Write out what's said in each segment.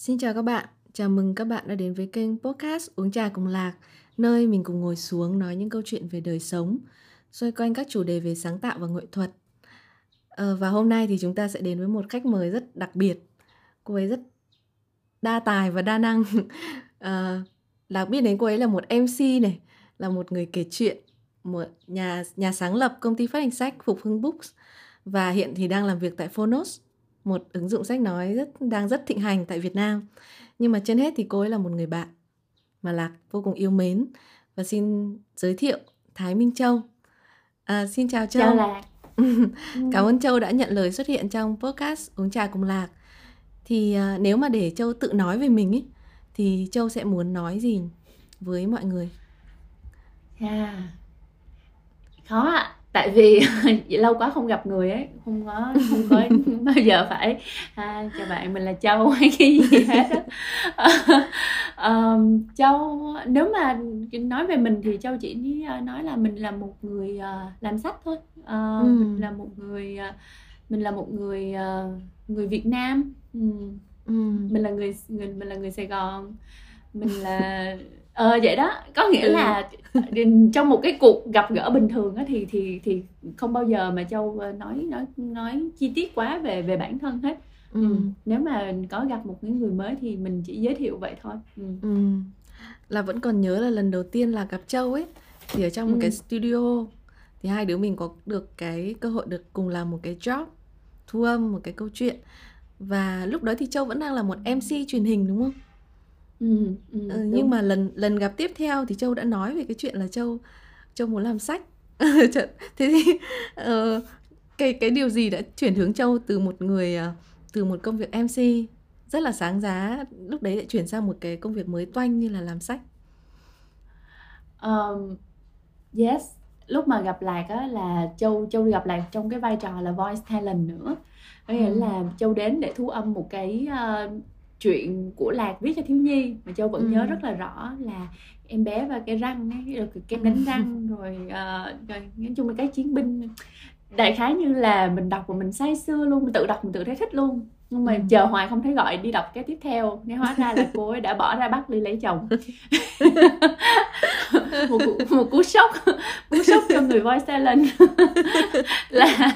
Xin chào các bạn, chào mừng các bạn đã đến với kênh podcast Uống Trà Cùng Lạc, nơi mình cùng ngồi xuống nói những câu chuyện về đời sống, xoay quanh các chủ đề về sáng tạo và nghệ thuật. À, và hôm nay thì chúng ta sẽ đến với một khách mời rất đặc biệt, cô ấy rất đa tài và đa năng. à, Lạc biết đến cô ấy là một MC này, là một người kể chuyện, một nhà nhà sáng lập công ty phát hành sách Phục Hưng Books và hiện thì đang làm việc tại Phonos một ứng dụng sách nói rất đang rất thịnh hành tại Việt Nam. Nhưng mà trên hết thì cô ấy là một người bạn mà Lạc vô cùng yêu mến và xin giới thiệu Thái Minh Châu. À, xin chào Châu. Chào Lạc. Cảm ơn Châu đã nhận lời xuất hiện trong podcast uống trà cùng Lạc. Thì à, nếu mà để Châu tự nói về mình ý, thì Châu sẽ muốn nói gì với mọi người? Yeah. Khó ạ. À tại vì lâu quá không gặp người ấy không có không có bao giờ phải à, chào bạn mình là châu hay cái gì hết uh, châu nếu mà nói về mình thì châu chỉ ờ, nói là mình là một người uh, làm sách thôi uh, ừ. mình là một người uh, mình là một người uh, người Việt Nam ừ. Ừ. mình là người, người mình là người Sài Gòn mình là ờ vậy đó có nghĩa ừ. là trong một cái cuộc gặp gỡ bình thường á thì thì thì không bao giờ mà châu ờ, nói nói nói chi tiết quá về về bản thân hết ừ. Ừ. nếu mà có gặp một cái người mới thì mình chỉ giới thiệu vậy thôi ừ. Ừ. là vẫn còn nhớ là lần đầu tiên là gặp châu ấy thì ở trong một ừ. cái studio thì hai đứa mình có được cái cơ hội được cùng làm một cái job thu âm một cái câu chuyện và lúc đó thì châu vẫn đang là một mc truyền hình đúng không Ừ, ừ, ừ, nhưng mà lần lần gặp tiếp theo thì châu đã nói về cái chuyện là châu châu muốn làm sách. Thế thì uh, cái cái điều gì đã chuyển hướng châu từ một người uh, từ một công việc mc rất là sáng giá lúc đấy lại chuyển sang một cái công việc mới toanh như là làm sách? Um, yes lúc mà gặp lạc á là châu châu gặp lạc trong cái vai trò là voice talent nữa. Có nghĩa ừ. là châu đến để thu âm một cái uh, chuyện của lạc viết cho thiếu nhi mà châu vẫn ừ. nhớ rất là rõ là em bé và cái răng ấy, rồi kem đánh răng rồi, uh, rồi nói chung là cái chiến binh đại khái như là mình đọc và mình say sưa luôn mình tự đọc mình tự thấy thích luôn nhưng mà ừ. chờ hoài không thấy gọi đi đọc cái tiếp theo. Nên hóa ra là cô ấy đã bỏ ra bắc đi lấy chồng. Một, một cú sốc cú sốc cho người voice talent là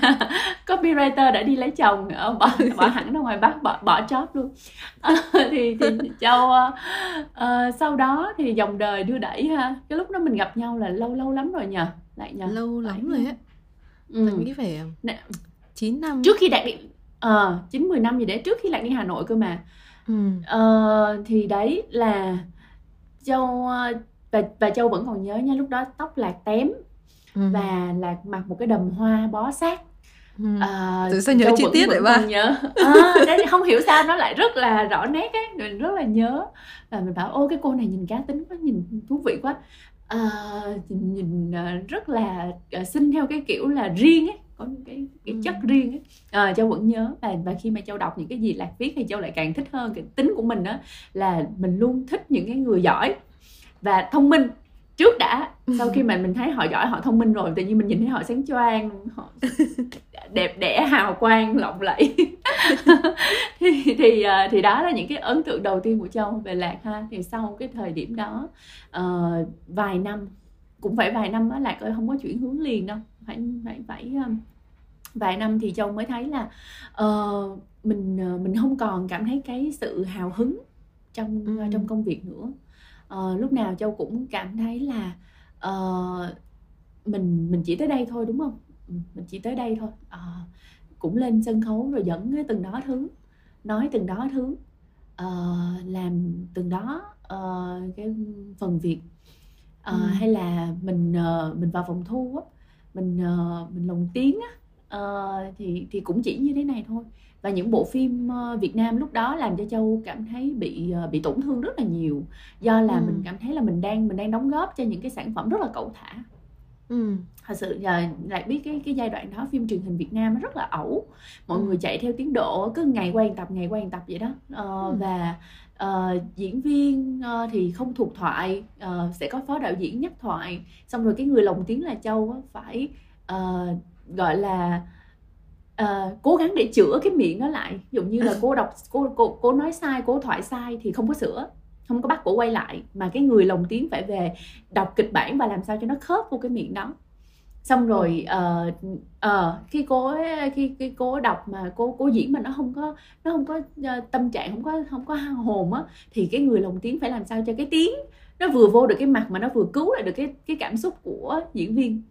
copywriter đã đi lấy chồng ờ, bỏ bỏ hẳn ra ngoài bắc bỏ bỏ job luôn. À, thì thì châu uh, sau đó thì dòng đời đưa đẩy ha. Cái lúc đó mình gặp nhau là lâu lâu lắm rồi nhờ. Lại nhờ. Lâu lắm rồi á ừ. mình nghĩ phải chín năm. Trước khi đạt điểm ờ chín mười năm gì đấy trước khi lạc đi hà nội cơ mà. Ừ. ờ, thì đấy là châu và và châu vẫn còn nhớ nha lúc đó tóc lạc tém ừ. và lạc mặc một cái đầm hoa bó sát. Ừ. À, Tự sao nhớ chi tiết vậy ba. nhớ. À, đấy không hiểu sao nó lại rất là rõ nét ấy mình rất là nhớ. Và mình bảo ô cái cô này nhìn cá tính quá nhìn thú vị quá. À, nhìn, nhìn rất là xinh theo cái kiểu là riêng ấy có cái cái chất ừ. riêng ấy à, châu vẫn nhớ và và khi mà châu đọc những cái gì lạc viết thì châu lại càng thích hơn. Cái tính của mình đó là mình luôn thích những cái người giỏi và thông minh. Trước đã sau khi mà mình thấy họ giỏi họ thông minh rồi tự nhiên mình nhìn thấy họ sáng choang họ đẹp đẽ hào quang lộng lẫy. Thì thì ờ, thì đó là những cái ấn tượng đầu tiên của châu về lạc ha. Thì sau cái thời điểm đó uh, vài năm cũng phải vài năm á lạc ơi không có chuyển hướng liền đâu phải phải phải um, vài năm thì châu mới thấy là uh, mình uh, mình không còn cảm thấy cái sự hào hứng trong ừ. uh, trong công việc nữa uh, lúc nào châu cũng cảm thấy là uh, mình mình chỉ tới đây thôi đúng không ừ, mình chỉ tới đây thôi uh, cũng lên sân khấu rồi dẫn từng đó thứ nói từng đó thứ uh, làm từng đó uh, cái phần việc uh, ừ. hay là mình uh, mình vào phòng thu á mình uh, mình lồng tiếng á uh, thì thì cũng chỉ như thế này thôi và những bộ phim uh, Việt Nam lúc đó làm cho Châu cảm thấy bị bị tổn thương rất là nhiều do là ừ. mình cảm thấy là mình đang mình đang đóng góp cho những cái sản phẩm rất là cẩu thả ừ. thật sự giờ lại biết cái cái giai đoạn đó phim truyền hình Việt Nam nó rất là ẩu mọi ừ. người chạy theo tiến độ cứ ngày quay tập ngày quay tập vậy đó uh, ừ. và uh, diễn viên uh, thì không thuộc thoại uh, sẽ có phó đạo diễn nhắc thoại. Xong rồi cái người lồng tiếng là châu phải uh, gọi là uh, cố gắng để chữa cái miệng đó lại. Ví dụ như là cô đọc cô cô cô nói sai cô thoại sai thì không có sửa không có bắt cổ quay lại. Mà cái người lồng tiếng phải về đọc kịch bản và làm sao cho nó khớp vô cái miệng đó xong rồi uh, uh, khi cô khi khi cô đọc mà cô cô diễn mà nó không có nó không có uh, tâm trạng không có không có hồn á thì cái người lồng tiếng phải làm sao cho cái tiếng nó vừa vô được cái mặt mà nó vừa cứu lại được cái cái cảm xúc của diễn viên.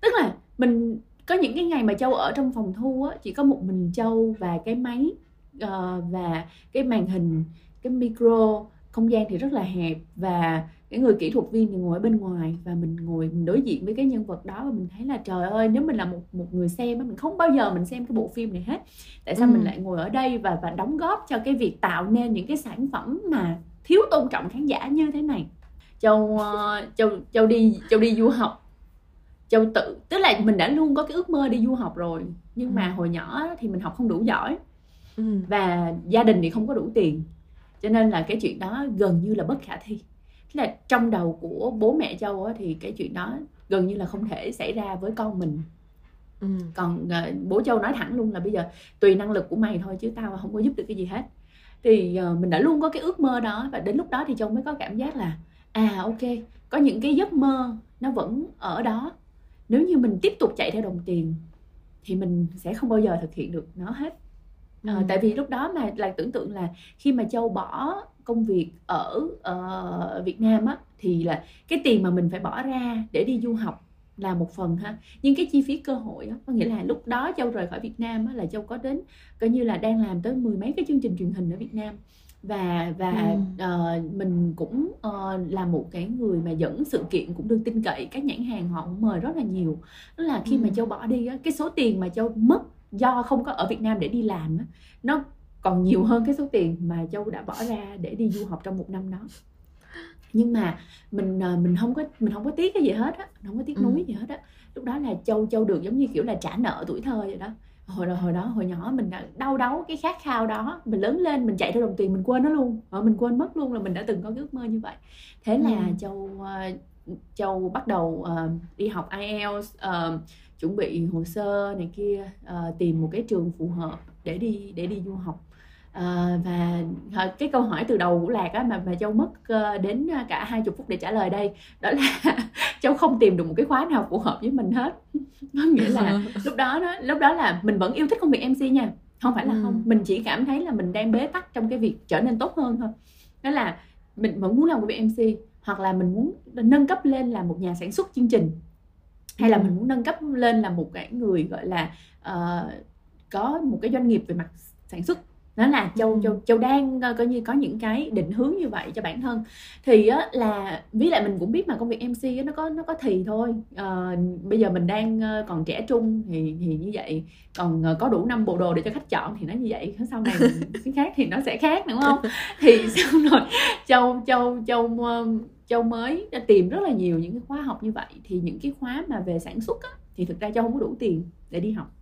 Tức là mình có những cái ngày mà châu ở trong phòng thu á chỉ có một mình châu và cái máy uh, và cái màn hình cái micro không gian thì rất là hẹp và cái người kỹ thuật viên thì ngồi ở bên ngoài và mình ngồi mình đối diện với cái nhân vật đó và mình thấy là trời ơi nếu mình là một một người xem mình không bao giờ mình xem cái bộ phim này hết tại sao ừ. mình lại ngồi ở đây và và đóng góp cho cái việc tạo nên những cái sản phẩm mà thiếu tôn trọng khán giả như thế này châu uh, châu châu đi châu đi du học châu tự tức là mình đã luôn có cái ước mơ đi du học rồi nhưng ừ. mà hồi nhỏ thì mình học không đủ giỏi ừ. và gia đình thì không có đủ tiền cho nên là cái chuyện đó gần như là bất khả thi Là trong đầu của bố mẹ châu á, thì cái chuyện đó gần như là không thể xảy ra với con mình ừ. còn uh, bố châu nói thẳng luôn là bây giờ tùy năng lực của mày thôi chứ tao không có giúp được cái gì hết thì uh, mình đã luôn có cái ước mơ đó và đến lúc đó thì châu mới có cảm giác là à ok có những cái giấc mơ nó vẫn ở đó nếu như mình tiếp tục chạy theo đồng tiền thì mình sẽ không bao giờ thực hiện được nó hết à, ừ. tại vì lúc đó mà là tưởng tượng là khi mà châu bỏ công việc ở uh, Việt Nam á thì là cái tiền mà mình phải bỏ ra để đi du học là một phần ha nhưng cái chi phí cơ hội á có nghĩa là lúc đó châu rời khỏi Việt Nam á, là châu có đến coi như là đang làm tới mười mấy cái chương trình truyền hình ở Việt Nam và và ừ. uh, mình cũng uh, là một cái người mà dẫn sự kiện cũng được tin cậy các nhãn hàng họ cũng mời rất là nhiều đó là khi ừ. mà châu bỏ đi á, cái số tiền mà châu mất do không có ở Việt Nam để đi làm á, nó còn nhiều hơn cái số tiền mà châu đã bỏ ra để đi du học trong một năm đó. Nhưng mà mình ờ, mình không có mình không có tiếc cái gì hết á không có tiếc ừ. nuối gì hết á. Lúc đó là châu châu được giống như kiểu là trả nợ tuổi thơ vậy đó. Hồi đó hồi đó hồi nhỏ mình đã đau đáu cái khát khao đó mình lớn lên mình chạy theo đồng tiền mình quên nó luôn. Ở mình quên mất luôn là mình đã từng có cái ước mơ như vậy. Thế là ừ. châu uh, châu bắt đầu uh, đi học IELTS uh, chuẩn bị hồ sơ này kia uh, tìm một cái trường phù hợp để đi để đi du học À, và cái câu hỏi từ đầu của lạc á mà mà châu mất uh, đến cả hai chục phút để trả lời đây đó là châu không tìm được một cái khóa nào phù hợp với mình hết. Có nghĩa là lúc đó đó lúc đó là mình vẫn yêu thích công việc mc nha không phải là ừ. không mình chỉ cảm thấy là mình đang bế tắc trong cái việc trở nên tốt hơn thôi. Đó là mình vẫn muốn làm công việc mc hoặc là mình muốn nâng cấp lên là một nhà sản xuất chương trình hay là mình muốn nâng cấp lên là một cái người gọi là uh, có một cái doanh nghiệp về mặt sản xuất nó là châu châu châu đang coi như có những cái định hướng như vậy cho bản thân. Thì á là với lại mình cũng biết mà công việc mc á, nó có nó có thì thôi. À, bây giờ mình đang còn trẻ trung thì thì như vậy. Còn có đủ năm bộ đồ để cho khách chọn thì nó như vậy. Sau này cái khác thì nó sẽ khác đúng không? Thì xong rồi châu châu châu châu mới tìm rất là nhiều những cái khóa học như vậy. Thì những cái khóa mà về sản xuất á, thì thực ra châu không có đủ tiền để đi học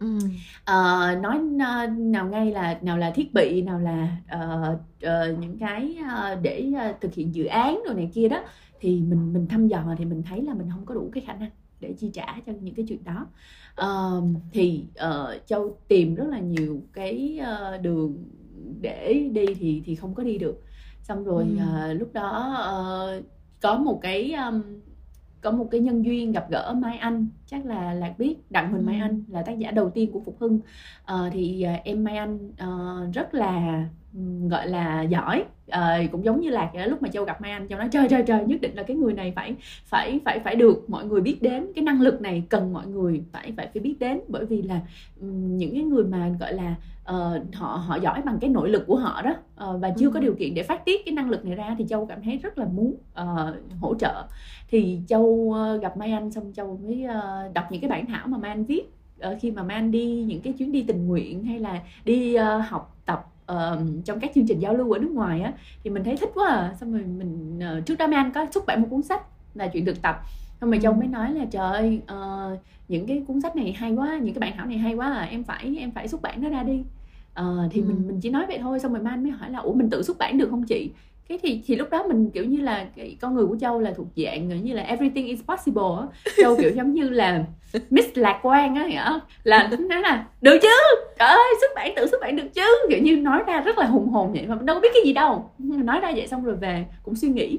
Ừ. Uh, nói uh, nào ngay là nào là thiết bị nào là uh, uh, những cái uh, để uh, thực hiện dự án rồi này kia đó thì mình mình thăm dò thì mình thấy là mình không có đủ cái khả năng để chi trả cho những cái chuyện đó uh, thì uh, châu tìm rất là nhiều cái uh, đường để đi thì thì không có đi được xong rồi ừ. uh, lúc đó uh, có một cái um, có một cái nhân duyên gặp gỡ Mai Anh. Chắc là lạc biết đặng huỳnh Mai ừ. Anh là tác giả đầu tiên của Phục Hưng. À, thì uh, em Mai Anh uh, rất là gọi là giỏi à, cũng giống như là lúc mà châu gặp mai anh châu nói trời trời trời nhất định là cái người này phải phải phải phải được mọi người biết đến. Cái năng lực này cần mọi người phải phải phải biết đến. Bởi vì là những cái người mà gọi là uh, họ họ giỏi bằng cái nội lực của họ đó uh, và chưa ừ. có điều kiện để phát tiết cái năng lực này ra thì châu cảm thấy rất là muốn uh, hỗ trợ. Thì châu uh, gặp mai anh xong châu mới uh, đọc những cái bản thảo mà mai anh viết. Khi mà mai anh đi những cái chuyến đi tình nguyện hay là đi uh, học tập uh, trong các chương trình giao lưu ở nước ngoài á thì mình thấy thích quá à. Xong rồi mình uh, trước đó mấy anh có xuất bản một cuốn sách là chuyện thực tập. Xong rồi ừ. chồng mới nói là trời ơi uh, những cái cuốn sách này hay quá những cái bản thảo này hay quá à em phải em phải xuất bản nó ra đi. Uh, thì ừ. mình mình chỉ nói vậy thôi. Xong rồi mai anh mới hỏi là ủa mình tự xuất bản được không chị cái thì thì lúc đó mình kiểu như là cái con người của châu là thuộc dạng như là everything is possible á. Châu kiểu giống như là miss lạc quan á hiểu là tính nói là được chứ! Trời ơi xuất bản tự xuất bản được chứ! Kiểu như nói ra rất là hùng hồn vậy mà mình đâu có biết cái gì đâu. Nói ra vậy xong rồi về cũng suy nghĩ.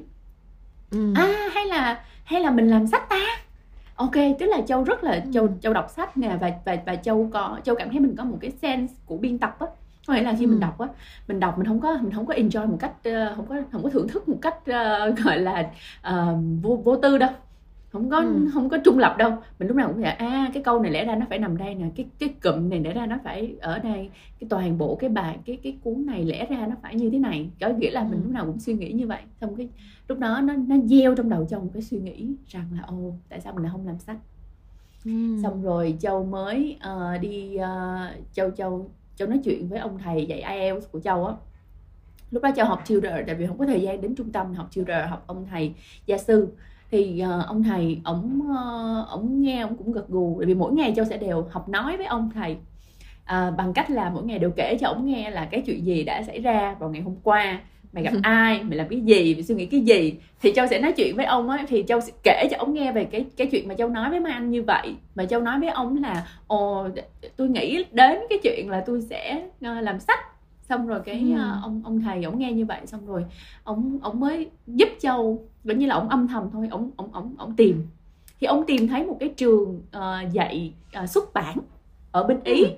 Ừ. à hay là hay là mình làm sách ta? Ok tức là châu rất là châu châu đọc sách nè và và và châu có châu cảm thấy mình có một cái sense của biên tập á có nghĩa là khi ừ. mình đọc á mình đọc mình không có mình không có enjoy một cách uh, không có không có thưởng thức một cách uh, gọi là uh, vô vô tư đâu không có ừ. không có trung lập đâu mình lúc nào cũng vậy à cái câu này lẽ ra nó phải nằm đây nè cái cái cụm này lẽ ra nó phải ở đây cái toàn bộ cái bài cái cái cuốn này lẽ ra nó phải như thế này có nghĩa là mình ừ. lúc nào cũng suy nghĩ như vậy xong cái lúc đó nó nó gieo trong đầu trong một cái suy nghĩ rằng là ô tại sao mình lại không làm sách ừ. xong rồi châu mới uh, đi uh, châu châu châu nói chuyện với ông thầy dạy IELTS của châu á. Lúc đó châu học tutor tại vì không có thời gian đến trung tâm học tutor học ông thầy gia sư. Thì uh, ông thầy ổng uh, ổng nghe ổng cũng gật gù tại vì mỗi ngày châu sẽ đều học nói với ông thầy. Uh, bằng cách là mỗi ngày đều kể cho ổng nghe là cái chuyện gì đã xảy ra vào ngày hôm qua mày gặp ai mày làm cái gì mày suy nghĩ cái gì? Thì châu sẽ nói chuyện với ông á thì châu sẽ kể cho ông nghe về cái cái chuyện mà châu nói với mấy anh như vậy. Mà châu nói với ông là ồ tôi nghĩ đến cái chuyện là tôi sẽ uh, làm sách. Xong rồi cái ừ. uh, ông ông thầy ổng nghe như vậy xong rồi ông ông mới giúp châu vẫn như là ông âm thầm thôi ông ông ông ông tìm. Thì ông tìm thấy một cái trường uh, dạy uh, xuất bản ở bên ý. Ừ.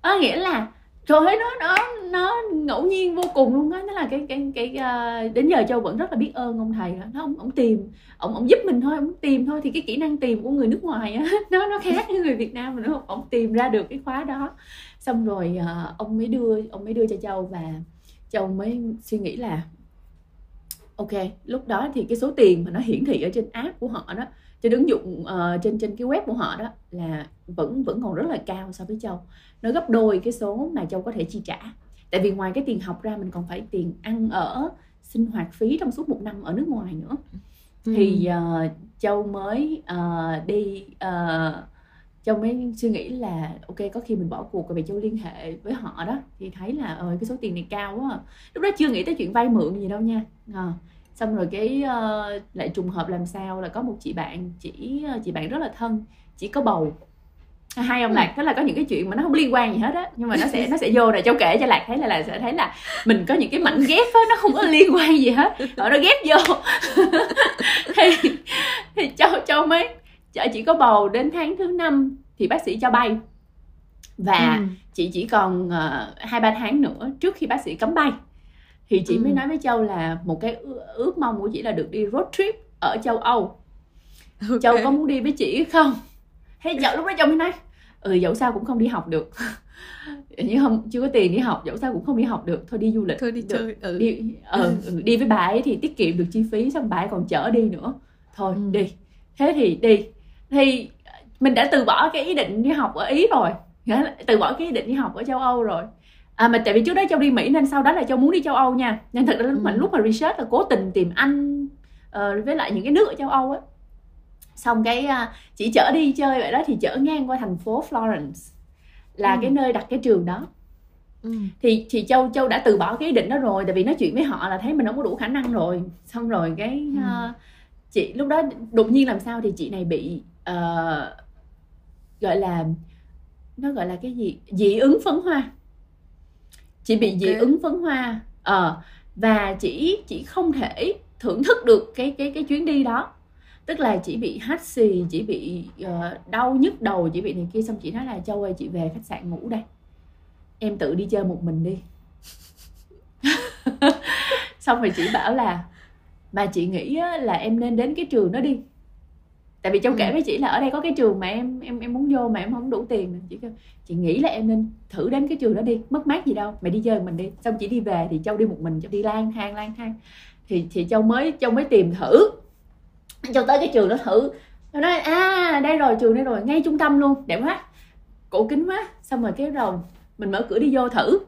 à, nghĩa là trời ơi nó nó nó ngẫu nhiên vô cùng luôn á. Nó là cái cái cái uh, đến giờ châu vẫn rất là biết ơn ông thầy đó. nó ông ông tìm ông ông giúp mình thôi ông tìm thôi. Thì cái kỹ năng tìm của người nước ngoài á nó nó khác với người Việt Nam mà không ông tìm ra được cái khóa đó. Xong rồi uh, ông mới đưa ông mới đưa cho châu và châu mới suy nghĩ là ok lúc đó thì cái số tiền mà nó hiển thị ở trên app của họ đó trên ứng dụng uh, trên trên cái web của họ đó là vẫn vẫn còn rất là cao so với châu. Nó gấp đôi cái số mà châu có thể chi trả. Tại vì ngoài cái tiền học ra mình còn phải tiền ăn ở sinh hoạt phí trong suốt một năm ở nước ngoài nữa. Ừ. thì uh, châu mới uh, đi uh, châu mới suy nghĩ là ok có khi mình bỏ cuộc rồi vì châu liên hệ với họ đó thì thấy là ờ cái số tiền này cao quá à. lúc đó chưa nghĩ tới chuyện vay mượn gì đâu nha. À, xong rồi cái uh, lại trùng hợp làm sao là có một chị bạn chỉ chị bạn rất là thân chỉ có bầu. Hai ông lạc đó là có những cái chuyện mà nó không liên quan gì hết á nhưng mà nó sẽ nó sẽ vô rồi châu kể cho lạc thấy là là sẽ thấy là mình có những cái mảnh ghép á nó không có liên quan gì hết. Rồi nó ghép vô. Thì thì châu châu mới chỉ có bầu đến tháng thứ năm thì bác sĩ cho bay và ừ. chị chỉ còn ờ, hai uh, ba tháng nữa trước khi bác sĩ cấm bay thì chị ừ. mới nói với châu là một cái ước mong của chị là được đi road trip ở châu âu okay. châu có muốn đi với chị không hay dạo lúc đó châu mới nói ừ dẫu sao cũng không đi học được nhưng không chưa có tiền đi học dẫu sao cũng không đi học được thôi đi du lịch thôi đi được. chơi ừ. đi ừ, ừ, đi với bà ấy thì tiết kiệm được chi phí xong bà ấy còn chở đi nữa thôi ừ. đi thế thì đi thì mình đã từ bỏ cái ý định đi học ở ý rồi từ bỏ cái ý định đi học ở châu âu rồi à mà tại vì trước đó châu đi mỹ nên sau đó là châu muốn đi châu âu nha nên thật ra lúc ừ. mà lúc mà research là cố tình tìm anh uh, với lại những cái nước ở châu âu á xong cái uh, chỉ chở đi chơi vậy đó thì chở ngang qua thành phố Florence là ừ. cái nơi đặt cái trường đó ừ. thì thì châu châu đã từ bỏ cái ý định đó rồi tại vì nói chuyện với họ là thấy mình không có đủ khả năng rồi xong rồi cái uh, ừ. chị lúc đó đột nhiên làm sao thì chị này bị uh, gọi là nó gọi là cái gì? Dị ứng phấn hoa. Chị bị okay. dị ứng phấn hoa ờ và chỉ chỉ không thể thưởng thức được cái cái cái chuyến đi đó. Tức là chỉ bị hắt xì chỉ bị uh, đau nhức đầu chỉ bị này kia xong chị nói là châu ơi chị về khách sạn ngủ đây. Em tự đi chơi một mình đi. Xong rồi chị bảo là mà chị nghĩ là em nên đến cái trường đó đi tại vì châu ừ. kể với chị là ở đây có cái trường mà em em em muốn vô mà em không đủ tiền. Chị kêu chị nghĩ là em nên thử đến cái trường đó đi mất mát gì đâu mày đi chơi mình đi. Xong chị đi về thì châu đi một mình châu đi lang thang lang thang. Thì thì châu mới châu mới tìm thử. Châu tới cái trường đó thử. Châu nói à đây rồi trường đây rồi ngay trung tâm luôn. Đẹp quá. Cổ kính quá. Xong rồi cái đầu mình mở cửa đi vô thử.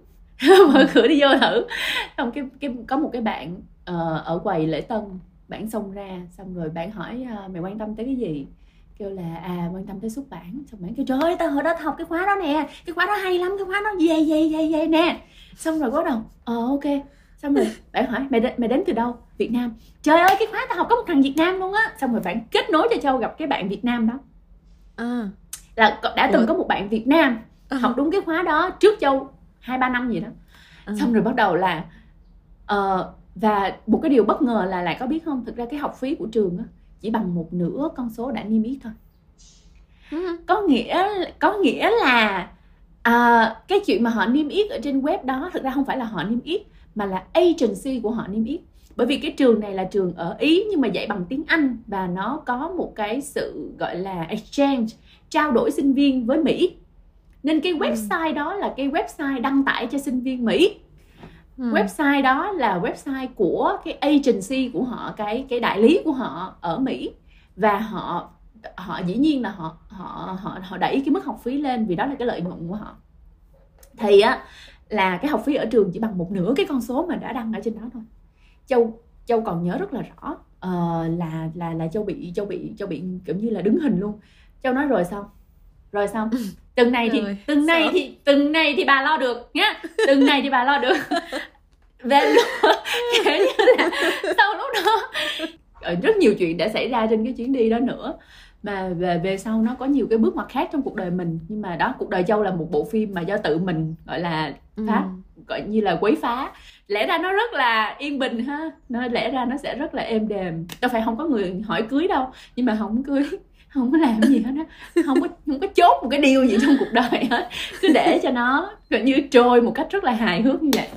Mở cửa đi vô thử. Xong cái cái có một cái bạn uh, ở quầy lễ tân bạn xông ra xong rồi bạn hỏi uh, mày quan tâm tới cái gì? Kêu là à quan tâm tới xuất bản. Xong bạn kêu trời ơi tao hồi đó học cái khóa đó nè cái khóa đó hay lắm cái khóa đó về về về về nè. Xong rồi bắt đầu ờ ok. Xong rồi bạn hỏi mày đến, mày đến từ đâu? Việt Nam. Trời ơi cái khóa tao học có một thằng Việt Nam luôn á. Xong rồi bạn kết nối cho Châu gặp cái bạn Việt Nam đó. À. Là đã từng Ủa? có một bạn Việt Nam À. học đúng cái khóa đó trước Châu hai ba năm gì đó. À. xong rồi bắt đầu là ờ, và một cái điều bất ngờ là lại có biết không? Thực ra cái học phí của trường á chỉ bằng một nửa con số đã niêm yết thôi. Ừ. có nghĩa có nghĩa là à, cái chuyện mà họ niêm yết ở trên web đó thực ra không phải là họ niêm yết mà là agency của họ niêm yết. Bởi vì cái trường này là trường ở ý nhưng mà dạy bằng tiếng anh và nó có một cái sự gọi là exchange trao đổi sinh viên với mỹ. Nên cái website đó là cái website đăng tải cho sinh viên mỹ Ừ. website đó là website của cái agency của họ cái cái đại lý của họ ở Mỹ. Và họ họ dĩ nhiên là họ họ họ họ đẩy cái mức học phí lên vì đó là cái lợi nhuận của họ. Thì á là cái học phí ở trường chỉ bằng một nửa cái con số mà đã đăng ở trên đó thôi. Châu châu còn nhớ rất là rõ uh, là là là châu bị châu bị châu bị kiểu như là đứng hình luôn. Châu nói rồi xong rồi xong. Từng này thì Rồi, từng này thì từng này thì bà lo được nhá. Từng này thì bà lo được. Về lúc kiểu như là sau lúc đó rất nhiều chuyện đã xảy ra trên cái chuyến đi đó nữa. Mà về về sau nó có nhiều cái bước ngoặt khác trong cuộc đời mình. Nhưng mà đó cuộc đời châu là một bộ phim mà do tự mình gọi là Ừ. phá gọi như là quấy phá. Lẽ ra nó rất là yên bình ha. Nó lẽ ra nó sẽ rất là êm đềm. Đâu phải không có người hỏi cưới đâu nhưng mà không cưới không có làm gì hết á. Không có không có chốt một cái điều gì trong cuộc đời hết. Cứ để cho nó gần như trôi một cách rất là hài hước như vậy.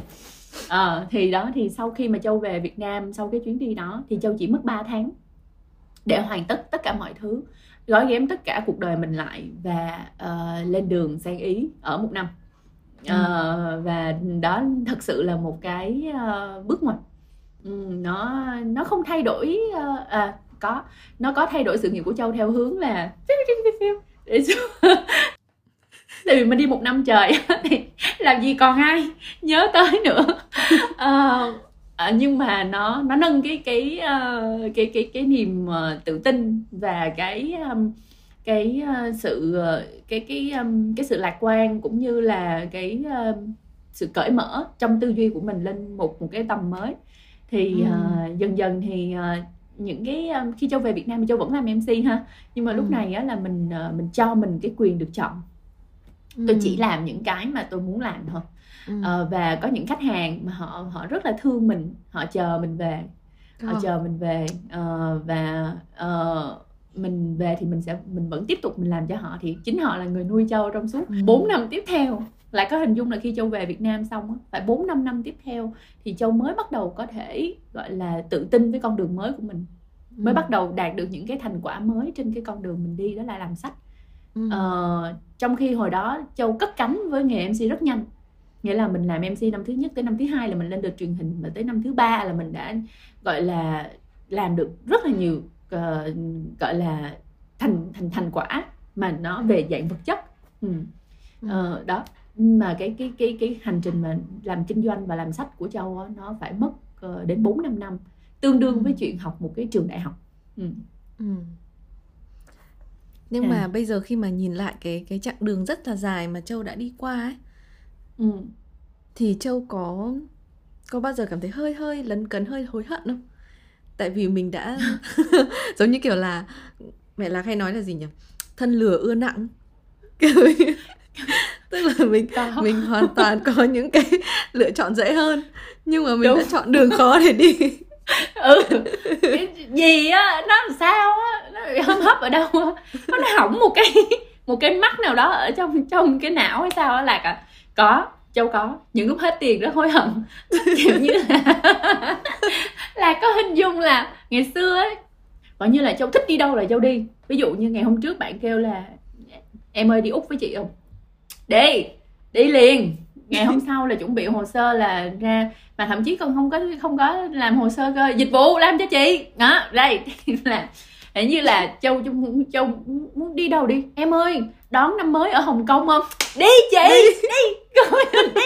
Ờ, thì đó thì sau khi mà châu về Việt Nam sau cái chuyến đi đó thì châu chỉ mất 3 tháng để hoàn tất tất cả mọi thứ gói ghém tất cả cuộc đời mình lại và ờ, lên đường sang ý ở một năm. Ờ, và đó thật sự là một cái ờ, bước ngoặt. Ừ, nó nó không thay đổi ờ, à có nó có thay đổi sự nghiệp của châu theo hướng là để tại vì mình đi một năm trời thì làm gì còn ai nhớ tới nữa ờ, nhưng mà nó nó nâng cái cái ờ, cái cái cái niềm tự tin và cái um, cái sự cái cái um, cái sự lạc quan cũng như là cái sự cởi mở trong tư duy của mình lên một một cái tầm mới thì Ừ. dần dần thì những cái um, khi châu về Việt Nam thì châu vẫn làm MC ha nhưng mà lúc Ừ. này á là mình ờ, mình cho mình cái quyền được chọn Ừ. tôi chỉ làm những cái mà tôi muốn làm thôi Ừ. Ờ, và có những khách hàng mà họ họ rất là thương mình họ chờ mình về họ Ờ. chờ mình về Ờ, và ờ, mình về thì mình sẽ mình vẫn tiếp tục mình làm cho họ thì chính họ là người nuôi châu trong suốt Ừ. 4 năm tiếp theo lại có hình dung là khi châu về Việt Nam xong phải 4 5 năm tiếp theo thì châu mới bắt đầu có thể gọi là tự tin với con đường mới của mình mới Ừ. bắt đầu đạt được những cái thành quả mới trên cái con đường mình đi đó là làm sách Ừ. Ờ, trong khi hồi đó châu cất cánh với nghề MC rất nhanh nghĩa là mình làm MC năm thứ nhất tới năm thứ hai là mình lên được truyền hình và tới năm thứ ba là mình đã gọi là làm được rất là nhiều ờ, gọi là thành thành thành quả mà nó về dạng vật chất ừ. Ừ. Ờ, đó mà cái cái cái cái hành trình mà làm kinh doanh và làm sách của châu á, nó phải mất ờ, đến 4 5 năm tương đương Ừ. với chuyện học một cái trường đại học ừ. Ừ. Nhưng À. mà bây giờ khi mà nhìn lại cái cái chặng đường rất là dài mà Châu đã đi qua ấy Ừ. thì Châu có có bao giờ cảm thấy hơi hơi lấn cấn hơi hối hận không? Tại vì mình đã giống như kiểu là mẹ Lạc hay nói là gì nhỉ? Thân lửa ưa nặng. Tức là mình Có. mình hoàn toàn có những cái lựa chọn dễ hơn nhưng mà mình Đúng. đã chọn đường khó để đi. ừ cái gì á nó làm sao á nó bị hâm hấp ở đâu á nó nó hỏng một cái một cái mắt nào đó ở trong trong cái não hay sao á lạc à có châu có những lúc hết tiền rất hối hận kiểu như là là có hình dung là ngày xưa ấy gọi như là châu thích đi đâu là châu đi ví dụ như ngày hôm trước bạn kêu là em ơi đi úc với chị không đi đi liền. Ngày hôm sau là chuẩn bị hồ sơ là ra mà thậm chí còn không có không có làm hồ sơ cơ. Dịch vụ làm cho chị. Đó đây là Hình như là châu châu muốn đi đâu đi? Em ơi đón năm mới ở hồng kông không? Đi chị đi. coi đi.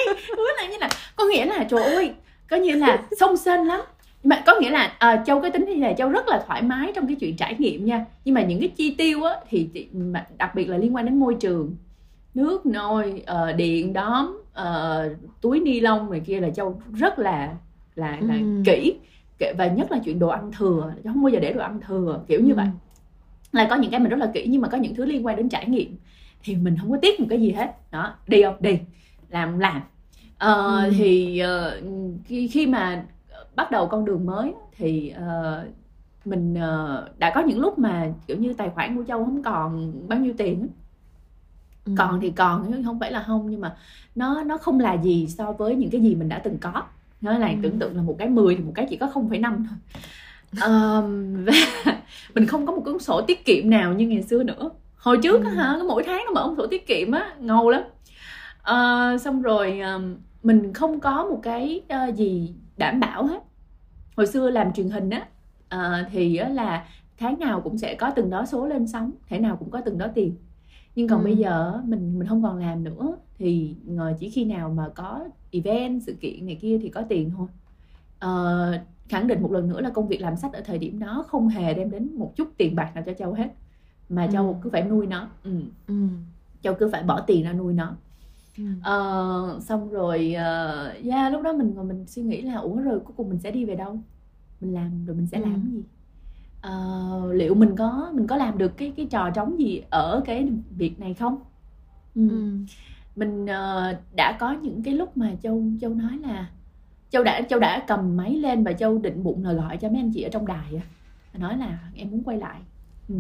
Là như là có nghĩa là trời ơi có nghĩa là sông sên lắm. Mà có nghĩa là à, châu cái tính thì là châu rất là thoải mái trong cái chuyện trải nghiệm nha. Nhưng mà những cái chi tiêu á thì thì- mà đặc biệt là liên quan đến môi trường nước nôi ờ, điện đóm ờ, túi ni lông này kia là châu rất là là là Ừm. kỹ và nhất là chuyện đồ ăn thừa chứ không bao giờ để đồ ăn thừa kiểu như Ừ. vậy là có những cái mình rất là kỹ nhưng mà có những thứ liên quan đến trải nghiệm thì mình không có tiếc một cái gì hết đó đi không đi làm làm Ờ, Ừ. thì ờ, khi khi mà bắt đầu con đường mới thì ờ, mình ờ, đã có những lúc mà kiểu như tài khoản của châu không còn bao nhiêu tiền. Ừ. còn thì còn không phải là không nhưng mà nó nó không là gì so với những cái gì mình đã từng có nó là Ừ. tưởng tượng là một cái 10 thì một cái chỉ có 0,5 thôi Ờm, và mình không có một cuốn sổ tiết kiệm nào như ngày xưa nữa hồi trước á Ừ. hả mỗi tháng nó mở một sổ tiết kiệm á ngầu lắm Ờ, xong rồi ờm, mình không có một cái ờ, gì đảm bảo hết hồi xưa làm truyền hình á ờ, thì á là tháng nào cũng sẽ có từng đó số lên sóng thể nào cũng có từng đó tiền nhưng còn Ừ. bây giờ mình mình không còn làm nữa thì chỉ khi nào mà có event sự kiện này kia thì có tiền thôi Ờ, khẳng định một lần nữa là công việc làm sách ở thời điểm đó không hề đem đến một chút tiền bạc nào cho châu hết mà châu Ừ. cứ phải nuôi nó ừ. Ừ. châu cứ phải bỏ tiền ra nuôi nó Ừ. Ờ, xong rồi uh, yeah, lúc đó mình mình suy nghĩ là ủa rồi cuối cùng mình sẽ đi về đâu mình làm rồi mình sẽ Ừ. làm cái gì Ờ, liệu mình có mình có làm được cái cái trò trống gì ở cái việc này không ừ. Ừ. mình ờ, đã có những cái lúc mà châu châu nói là châu đã châu đã cầm máy lên và châu định bụng là gọi cho mấy anh chị ở trong đài nói là em muốn quay lại ừ.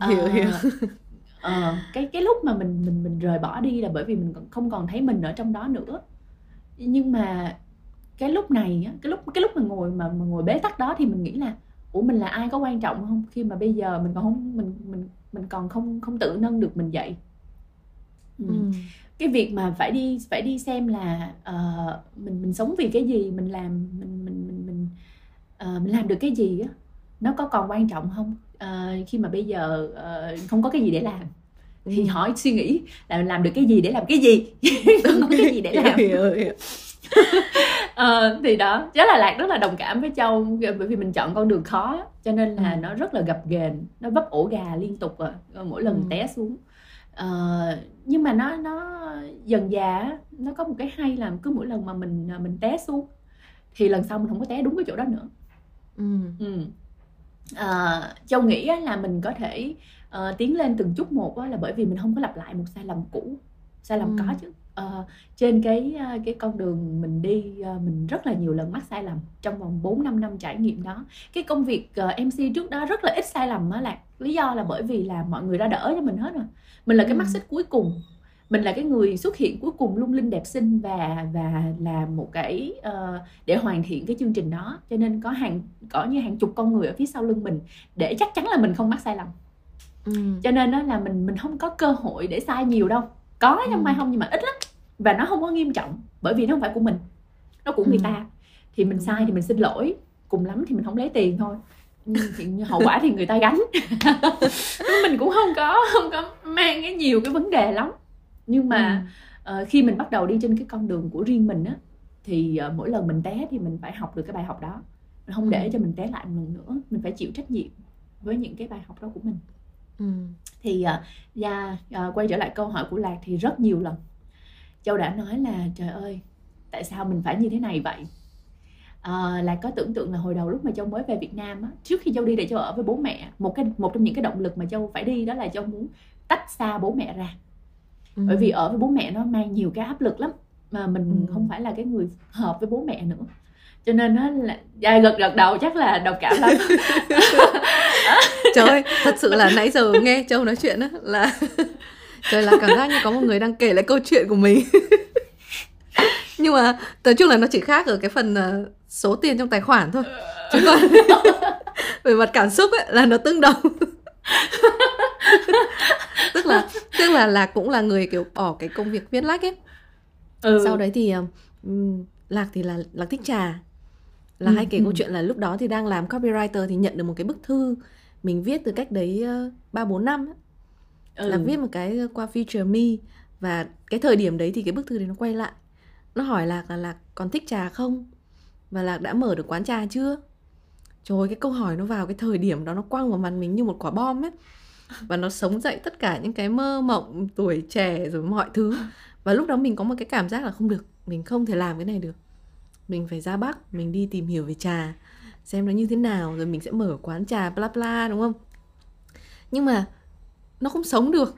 Hiểu, Ờ, hiểu. ờ, cái cái lúc mà mình mình mình rời bỏ đi là bởi vì mình không còn thấy mình ở trong đó nữa nhưng mà cái lúc này á, cái lúc cái lúc mà ngồi mà, mà ngồi bế tắc đó thì mình nghĩ là ủa mình là ai? Có quan trọng không? Khi mà bây giờ mình còn không mình mình mình còn không không tự nâng được mình dậy ừ. Ừ. cái việc mà phải đi phải đi xem là ờ, mình mình sống vì cái gì? Mình làm mình mình mình mình ờ, mình làm được cái gì á? Nó có còn quan trọng không? Ờ, khi mà bây giờ ờ, không có cái gì để làm thì Ừ. hỏi suy nghĩ là mình làm được cái gì để làm cái gì? Không có cái gì để làm. Ờ, thì đó chắc là lạc rất là đồng cảm với châu bởi vì mình chọn con đường khó cho nên là Ừ. nó rất là gập ghềnh nó vấp ổ gà liên tục à mỗi lần Ừ. té xuống Ờ, nhưng mà nó nó dần dà nó có một cái hay là cứ mỗi lần mà mình à, mình té xuống thì lần sau mình không có té đúng cái chỗ đó nữa Ừ. ừ. Ờ, châu nghĩ là mình có thể ờ, tiến lên từng chút một là bởi vì mình không có lặp lại một sai lầm cũ sai lầm Ừ. có chứ Ờ, trên cái ờ, cái con đường mình đi ờ, mình rất là nhiều lần mắc sai lầm trong vòng 4 5 năm trải nghiệm đó. Cái công việc ờ, MC trước đó rất là ít sai lầm á là lý do là bởi vì là mọi người đã đỡ cho mình hết rồi. Mình là cái Ừ. mắt xích cuối cùng. Mình là cái người xuất hiện cuối cùng lung linh đẹp xinh và và làm một cái ờ, để hoàn thiện cái chương trình đó. Cho nên có hàng có như hàng chục con người ở phía sau lưng mình để chắc chắn là mình không mắc sai lầm Ừ. cho nên đó là mình mình không có cơ hội để sai nhiều đâu có Ừ. trong mai không nhưng mà ít lắm và nó không có nghiêm trọng bởi vì nó không phải của mình. Nó của người Ừ. ta. Thì mình sai thì mình xin lỗi. Cùng lắm thì mình không lấy tiền thôi. Ừ, thì hậu quả thì người ta gánh. Mình cũng không có không có mang cái nhiều cái vấn đề lắm. Nhưng mà ờ, khi mình bắt đầu đi trên cái con đường của riêng mình á thì ờ, mỗi lần mình té thì mình phải học được cái bài học đó. Mình không Ừ. để cho mình té lại một lần nữa. Mình phải chịu trách nhiệm với những cái bài học đó của mình. Ừ. thì uh, yeah, uh, quay trở lại câu hỏi của lạc thì rất nhiều lần châu đã nói là trời ơi tại sao mình phải như thế này vậy uh, lạc có tưởng tượng là hồi đầu lúc mà châu mới về việt nam á trước khi châu đi để châu ở với bố mẹ một cái một trong những cái động lực mà châu phải đi đó là châu muốn tách xa bố mẹ ra Ừ. bởi vì ở với bố mẹ nó mang nhiều cái áp lực lắm mà mình Ừ. không phải là cái người hợp với bố mẹ nữa cho nên nó là dạ, gật gật đầu chắc là đồng cảm lắm Trời ơi, thật sự là nãy giờ nghe Châu nói chuyện á là trời là cảm giác như có một người đang kể lại câu chuyện của mình. Nhưng mà nói chung là nó chỉ khác ở cái phần ờ, số tiền trong tài khoản thôi. Chứ còn về mặt cảm xúc ấy là nó tương đồng. tức là tức là là cũng là người kiểu bỏ cái công việc viết lách ấy. ừ. Sau đấy thì ừm, Lạc thì là Lạc thích trà. Là Ừ, hay kể ừ. câu chuyện là lúc đó thì đang làm copywriter thì nhận được một cái bức thư mình viết từ cách đấy ờ, ba bốn năm ấy. Ừ. là viết một cái qua Future Me và cái thời điểm đấy thì cái bức thư đấy nó quay lại. Nó hỏi lạc là lạc còn thích trà không? Và lạc đã mở được quán trà chưa? Trời ơi, cái câu hỏi nó vào cái thời điểm đó nó quăng vào mặt mình như một quả bom ấy. Và nó sống dậy tất cả những cái mơ mộng tuổi trẻ rồi mọi thứ. Và lúc đó mình có một cái cảm giác là không được mình không thể làm cái này được. Mình phải ra bắc mình đi tìm hiểu về trà xem nó như thế nào rồi mình sẽ mở quán trà bla bla đúng không? Nhưng mà nó không sống được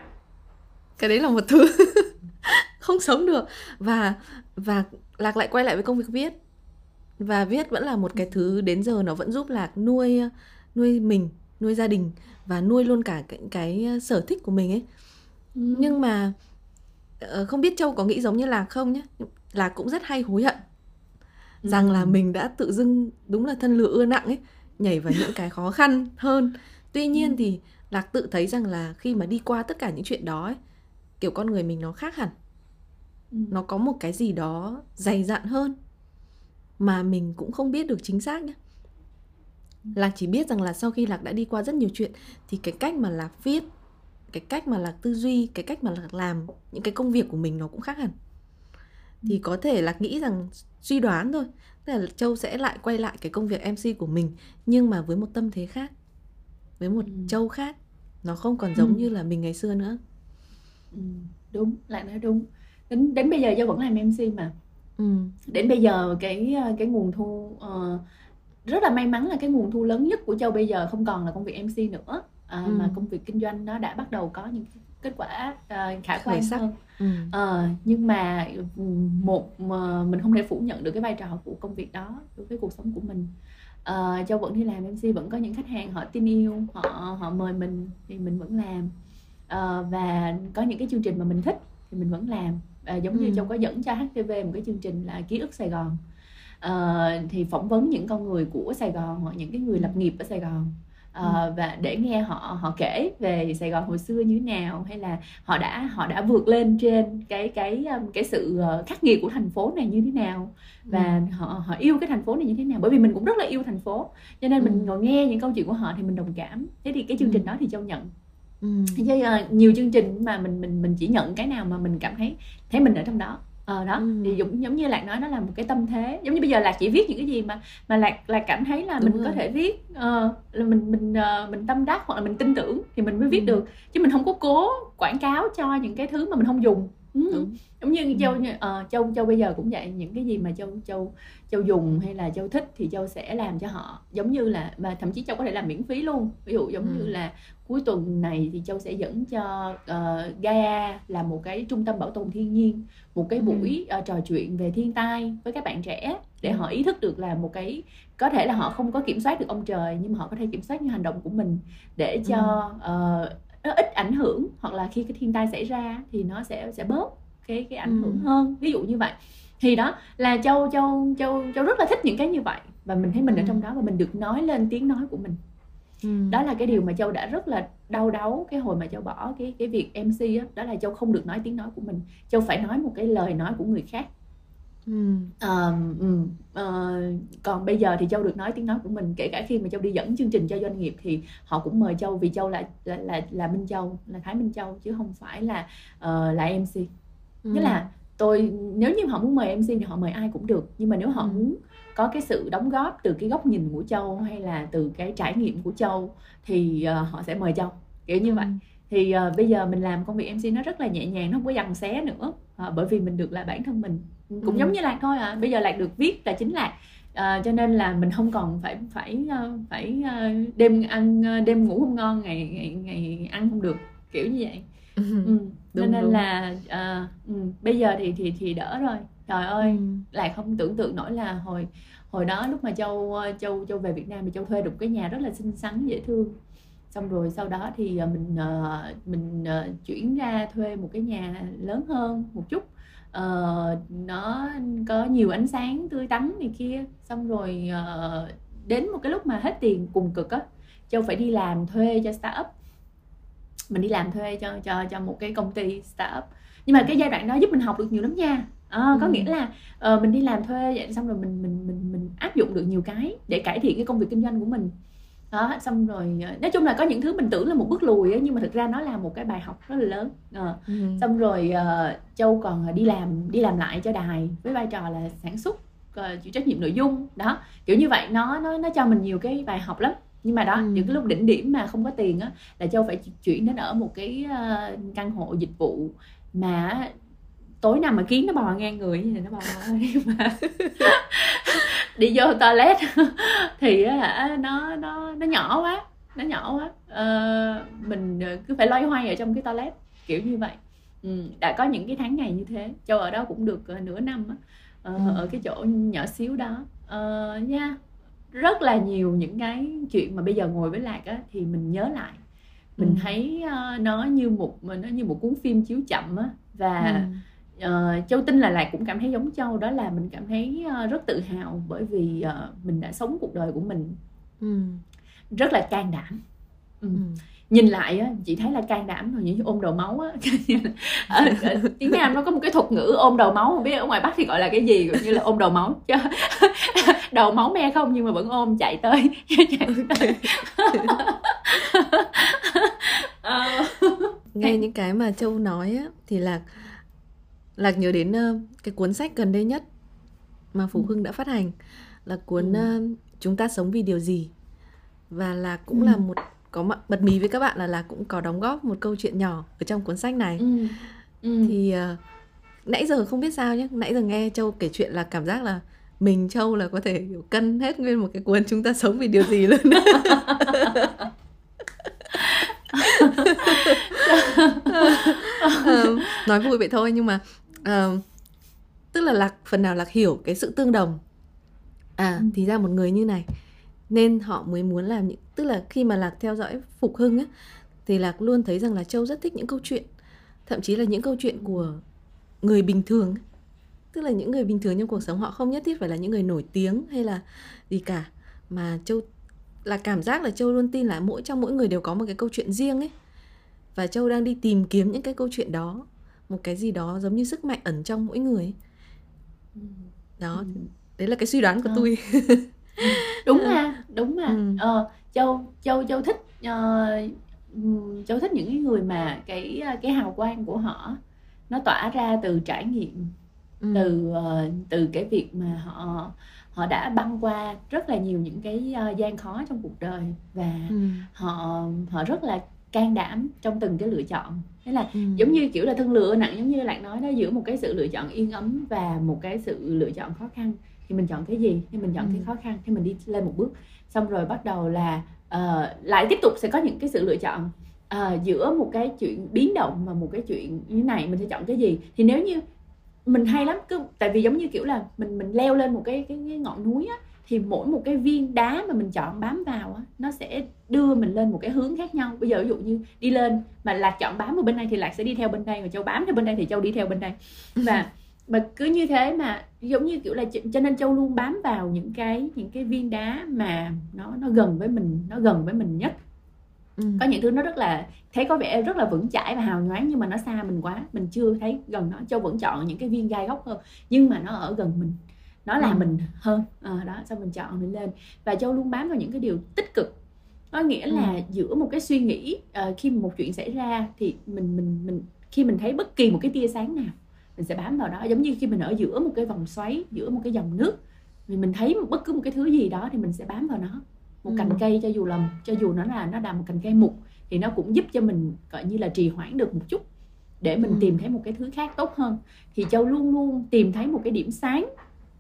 cái đấy là một thứ không sống được và và lạc lại quay lại với công việc viết và viết vẫn là một cái thứ đến giờ nó vẫn giúp lạc nuôi nuôi mình nuôi gia đình và nuôi luôn cả cái, cái sở thích của mình ấy ừ. nhưng mà ờ, không biết châu có nghĩ giống như lạc không nhé lạc cũng rất hay hối hận ừ. rằng là mình đã tự dưng đúng là thân lửa ưa nặng ấy nhảy vào những cái khó khăn hơn tuy nhiên ừ. thì lạc tự thấy rằng là khi mà đi qua tất cả những chuyện đó ấy, kiểu con người mình nó khác hẳn. Ừ. nó có một cái gì đó dày dặn hơn mà mình cũng không biết được chính xác nhé lạc chỉ biết rằng là sau khi lạc đã đi qua rất nhiều chuyện thì cái cách mà lạc viết cái cách mà lạc tư duy cái cách mà lạc làm những cái công việc của mình nó cũng khác hẳn. Thì có thể lạc nghĩ rằng suy đoán thôi tức là châu sẽ lại quay lại cái công việc mc của mình nhưng mà với một tâm thế khác với một ừ. châu khác nó không còn giống ừ. như là mình ngày xưa nữa ừ, đúng lại nói đúng đến đến bây giờ châu vẫn làm mc mà ừ. đến bây giờ cái cái nguồn thu uh, rất là may mắn là cái nguồn thu lớn nhất của châu bây giờ không còn là công việc mc nữa à, ừ. mà công việc kinh doanh nó đã bắt đầu có những kết quả uh, khả quan hơn ừ. à, nhưng mà một mà mình không thể phủ nhận được cái vai trò của công việc đó đối với cuộc sống của mình à, châu vẫn đi làm mc vẫn có những khách hàng họ tin yêu họ họ mời mình thì mình vẫn làm. À, và có những cái chương trình mà mình thích thì mình vẫn làm. À, giống như ừ. châu có dẫn cho htv một cái chương trình là ký ức sài gòn. Uh, thì phỏng vấn những con người của Sài Gòn hoặc những cái người lập nghiệp ở Sài Gòn uh, ừ. và để nghe họ họ kể về Sài Gòn hồi xưa như thế nào hay là họ đã họ đã vượt lên trên cái cái cái sự khắc nghiệt của thành phố này như thế nào và ừ. họ họ yêu cái thành phố này như thế nào bởi vì mình cũng rất là yêu thành phố cho nên ừ. mình ngồi nghe những câu chuyện của họ thì mình đồng cảm thế thì cái chương trình đó thì châu nhận ừ. chứ uh, nhiều chương trình mà mình mình mình chỉ nhận cái nào mà mình cảm thấy thấy mình ở trong đó ờ đó ừ. thì giống giống như lạc nói nó là một cái tâm thế giống như bây giờ lạc chỉ viết những cái gì mà mà lạc lạc cảm thấy là Đúng mình rồi. có thể viết uh, là mình mình uh, mình tâm đắc hoặc là mình tin tưởng thì mình mới viết ừ. được chứ mình không có cố quảng cáo cho những cái thứ mà mình không dùng ừ. giống như châu uh, châu châu bây giờ cũng vậy những cái gì mà châu châu châu dùng hay là châu thích thì châu sẽ làm cho họ giống như là mà thậm chí châu có thể làm miễn phí luôn ví dụ giống ừ. như là cuối tuần này thì châu sẽ dẫn cho uh, Gaia là một cái trung tâm bảo tồn thiên nhiên một cái buổi uh, trò chuyện về thiên tai với các bạn trẻ để ừ. họ ý thức được là một cái có thể là họ không có kiểm soát được ông trời nhưng mà họ có thể kiểm soát những hành động của mình để cho uh, nó ít ảnh hưởng hoặc là khi cái thiên tai xảy ra thì nó sẽ sẽ bớt cái cái ảnh hưởng hơn. Ví dụ như vậy. Thì đó là châu châu châu châu rất là thích những cái như vậy và mình thấy mình ở trong đó và mình được nói lên tiếng nói của mình ừ. đó là cái điều mà châu đã rất là đau đáu cái hồi mà châu bỏ cái cái việc mc đó, đó là châu không được nói tiếng nói của mình châu phải nói một cái lời nói của người khác Ừ. Uh, uh, còn bây giờ thì châu được nói tiếng nói của mình kể cả khi mà châu đi dẫn chương trình cho doanh nghiệp thì họ cũng mời châu vì châu là là là, là minh châu là thái minh châu chứ không phải là uh, là mc ừ. nghĩa là tôi nếu như họ muốn mời mc thì họ mời ai cũng được nhưng mà nếu họ ừ. muốn có cái sự đóng góp từ cái góc nhìn của châu hay là từ cái trải nghiệm của châu thì uh, họ sẽ mời châu kiểu như vậy ừ. thì uh, bây giờ mình làm công việc mc nó rất là nhẹ nhàng nó không có dằn xé nữa uh, bởi vì mình được là bản thân mình cũng ừ. giống như lạc thôi à bây giờ lạc được viết là chính lạc uh, cho nên là mình không còn phải phải phải đêm ăn đêm ngủ không ngon ngày ngày ngày ăn không được kiểu như vậy ừ. Ừ. Đúng, nên đúng. là uh, ừ, bây giờ thì thì thì đỡ rồi trời ơi ừ. lại không tưởng tượng nổi là hồi hồi đó lúc mà châu châu châu về Việt Nam thì châu thuê được cái nhà rất là xinh xắn dễ thương. Xong rồi sau đó thì mình uh, mình chuyển ra thuê một cái nhà lớn hơn một chút. Uh, nó có nhiều ánh sáng tươi tắn này kia. Xong rồi uh, đến một cái lúc mà hết tiền cùng cực á châu phải đi làm thuê cho startup. Mình đi làm thuê cho cho cho một cái công ty startup. Nhưng mà cái giai đoạn đó giúp mình học được nhiều lắm nha à, có ừ. nghĩa là uh, mình đi làm thuê vậy xong rồi mình mình mình mình áp dụng được nhiều cái để cải thiện cái công việc kinh doanh của mình đó xong rồi ờ, nói chung là có những thứ mình tưởng là một bước lùi ấy, nhưng mà thực ra nó là một cái bài học rất là lớn à, ừ. xong rồi uh, châu còn đi làm đi làm lại cho đài với vai trò là sản xuất uh, chịu trách nhiệm nội dung đó kiểu như vậy nó nó nó cho mình nhiều cái bài học lắm nhưng mà đó ừ. những cái lúc đỉnh điểm mà không có tiền á là châu phải chuyển đến ở một cái uh, căn hộ dịch vụ mà tối nào mà kiến nó bò ngang người thì nó bò mà đi vô toilet thì hả nó nó nó nhỏ quá nó nhỏ quá ờ, mình cứ phải loay hoay ở trong cái toilet kiểu như vậy ừ, đã có những cái tháng ngày như thế châu ở đó cũng được uh, nửa năm á uh, ừ. ở cái chỗ nhỏ xíu đó uh, nha rất là nhiều những cái chuyện mà bây giờ ngồi với lạc á thì mình nhớ lại mình ừ. thấy uh, nó như một nó như một cuốn phim chiếu chậm á và ừ. Uh, châu tin là lạc cũng cảm thấy giống châu đó là mình cảm thấy uh, rất tự hào bởi vì uh, mình đã sống cuộc đời của mình. Ừ. rất là can đảm. Ừ. Ừ. Nhìn lại á chị thấy là can đảm rồi như ôm đầu máu á. Tiếng nam nó có một cái thuật ngữ ôm đầu máu không biết ở ngoài bắc thì gọi là cái gì như là ôm đầu máu. Chứ đầu máu me không nhưng mà vẫn ôm chạy tới chạy tới. Nghe những cái mà châu nói á thì là lạc nhớ đến uh, cái cuốn sách gần đây nhất mà phú ừ. hưng đã phát hành là cuốn uh, chúng ta sống vì điều gì và là cũng ừ. là một có bật mí với các bạn là là cũng có đóng góp một câu chuyện nhỏ ở trong cuốn sách này ừ. Ừ. thì uh, nãy giờ không biết sao nhé nãy giờ nghe châu kể chuyện là cảm giác là mình châu là có thể kiểu cân hết nguyên một cái cuốn chúng ta sống vì điều gì luôn uh, nói vui vậy thôi nhưng mà uh, tức là lạc phần nào lạc hiểu cái sự tương đồng. À ừ. thì ra một người như này nên họ mới muốn làm những tức là khi mà lạc theo dõi phục hưng á thì lạc luôn thấy rằng là châu rất thích những câu chuyện thậm chí là những câu chuyện của người bình thường tức là những người bình thường trong cuộc sống họ không nhất thiết phải là những người nổi tiếng hay là gì cả mà châu là cảm giác là châu luôn tin là mỗi trong mỗi người đều có một cái câu chuyện riêng ấy. Và châu đang đi tìm kiếm những cái câu chuyện đó một cái gì đó giống như sức mạnh ẩn trong mỗi người đó ừ. đấy là cái suy đoán của à. tôi đúng ha đúng mà ừ. ờ, châu châu châu thích uh, châu thích những cái người mà cái cái hào quang của họ nó tỏa ra từ trải nghiệm ừ. từ uh, từ cái việc mà họ họ đã băng qua rất là nhiều những cái uh, gian khó trong cuộc đời và ừ. họ họ rất là can đảm trong từng cái lựa chọn. Thế là ừ. giống như kiểu là thân lựa nặng giống như bạn nói đó giữa một cái sự lựa chọn yên ấm và một cái sự lựa chọn khó khăn. Thì mình chọn cái gì? Thì mình chọn ừ. cái khó khăn thì mình đi lên một bước. Xong rồi bắt đầu là uh, lại tiếp tục sẽ có những cái sự lựa chọn uh, giữa một cái chuyện biến động và một cái chuyện như này mình sẽ chọn cái gì? Thì nếu như mình hay lắm cứ tại vì giống như kiểu là mình mình leo lên một cái cái, cái ngọn núi á thì mỗi một cái viên đá mà mình chọn bám vào á nó sẽ đưa mình lên một cái hướng khác nhau. Bây giờ ví dụ như đi lên mà lạc chọn bám vào bên đây thì lạc sẽ đi theo bên đây và châu bám theo bên đây thì châu đi theo bên đây. Và mà cứ như thế mà giống như kiểu là cho nên châu luôn bám vào những cái những cái viên đá mà nó nó gần với mình nó gần với mình nhất. Ừ. có những thứ nó rất là thấy có vẻ rất là vững chãi và hào nhoáng nhưng mà nó xa mình quá mình chưa thấy gần nó. Châu vẫn chọn những cái viên gai góc hơn nhưng mà nó ở gần mình nó là ừ. mình hơn à, đó xong mình chọn mình lên và châu luôn bám vào những cái điều tích cực có nghĩa là ừ. giữa một cái suy nghĩ uh, khi một chuyện xảy ra thì mình mình mình khi mình thấy bất kỳ một cái tia sáng nào mình sẽ bám vào đó giống như khi mình ở giữa một cái vòng xoáy giữa một cái dòng nước thì mình thấy bất cứ một cái thứ gì đó thì mình sẽ bám vào nó một ừ. cành cây cho dù là cho dù nó là nó là một cành cây mục thì nó cũng giúp cho mình gọi như là trì hoãn được một chút để mình ừ. tìm thấy một cái thứ khác tốt hơn thì châu luôn luôn tìm thấy một cái điểm sáng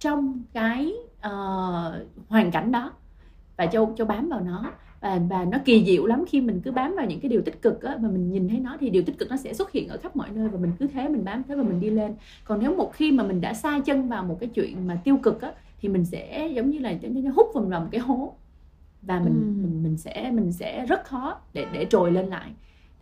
trong cái uh, hoàn cảnh đó. Và châu châu bám vào nó. Và và nó kỳ diệu lắm khi mình cứ bám vào những cái điều tích cực á, mà mình nhìn thấy nó thì điều tích cực nó sẽ xuất hiện ở khắp mọi nơi và mình cứ thế mình bám thế và mình đi lên. Còn nếu một khi mà mình đã xa chân vào một cái chuyện mà tiêu cực á thì mình sẽ giống như là hút vào một cái hố. Và mình ừ. mình mình sẽ mình sẽ rất khó để để trồi lên lại.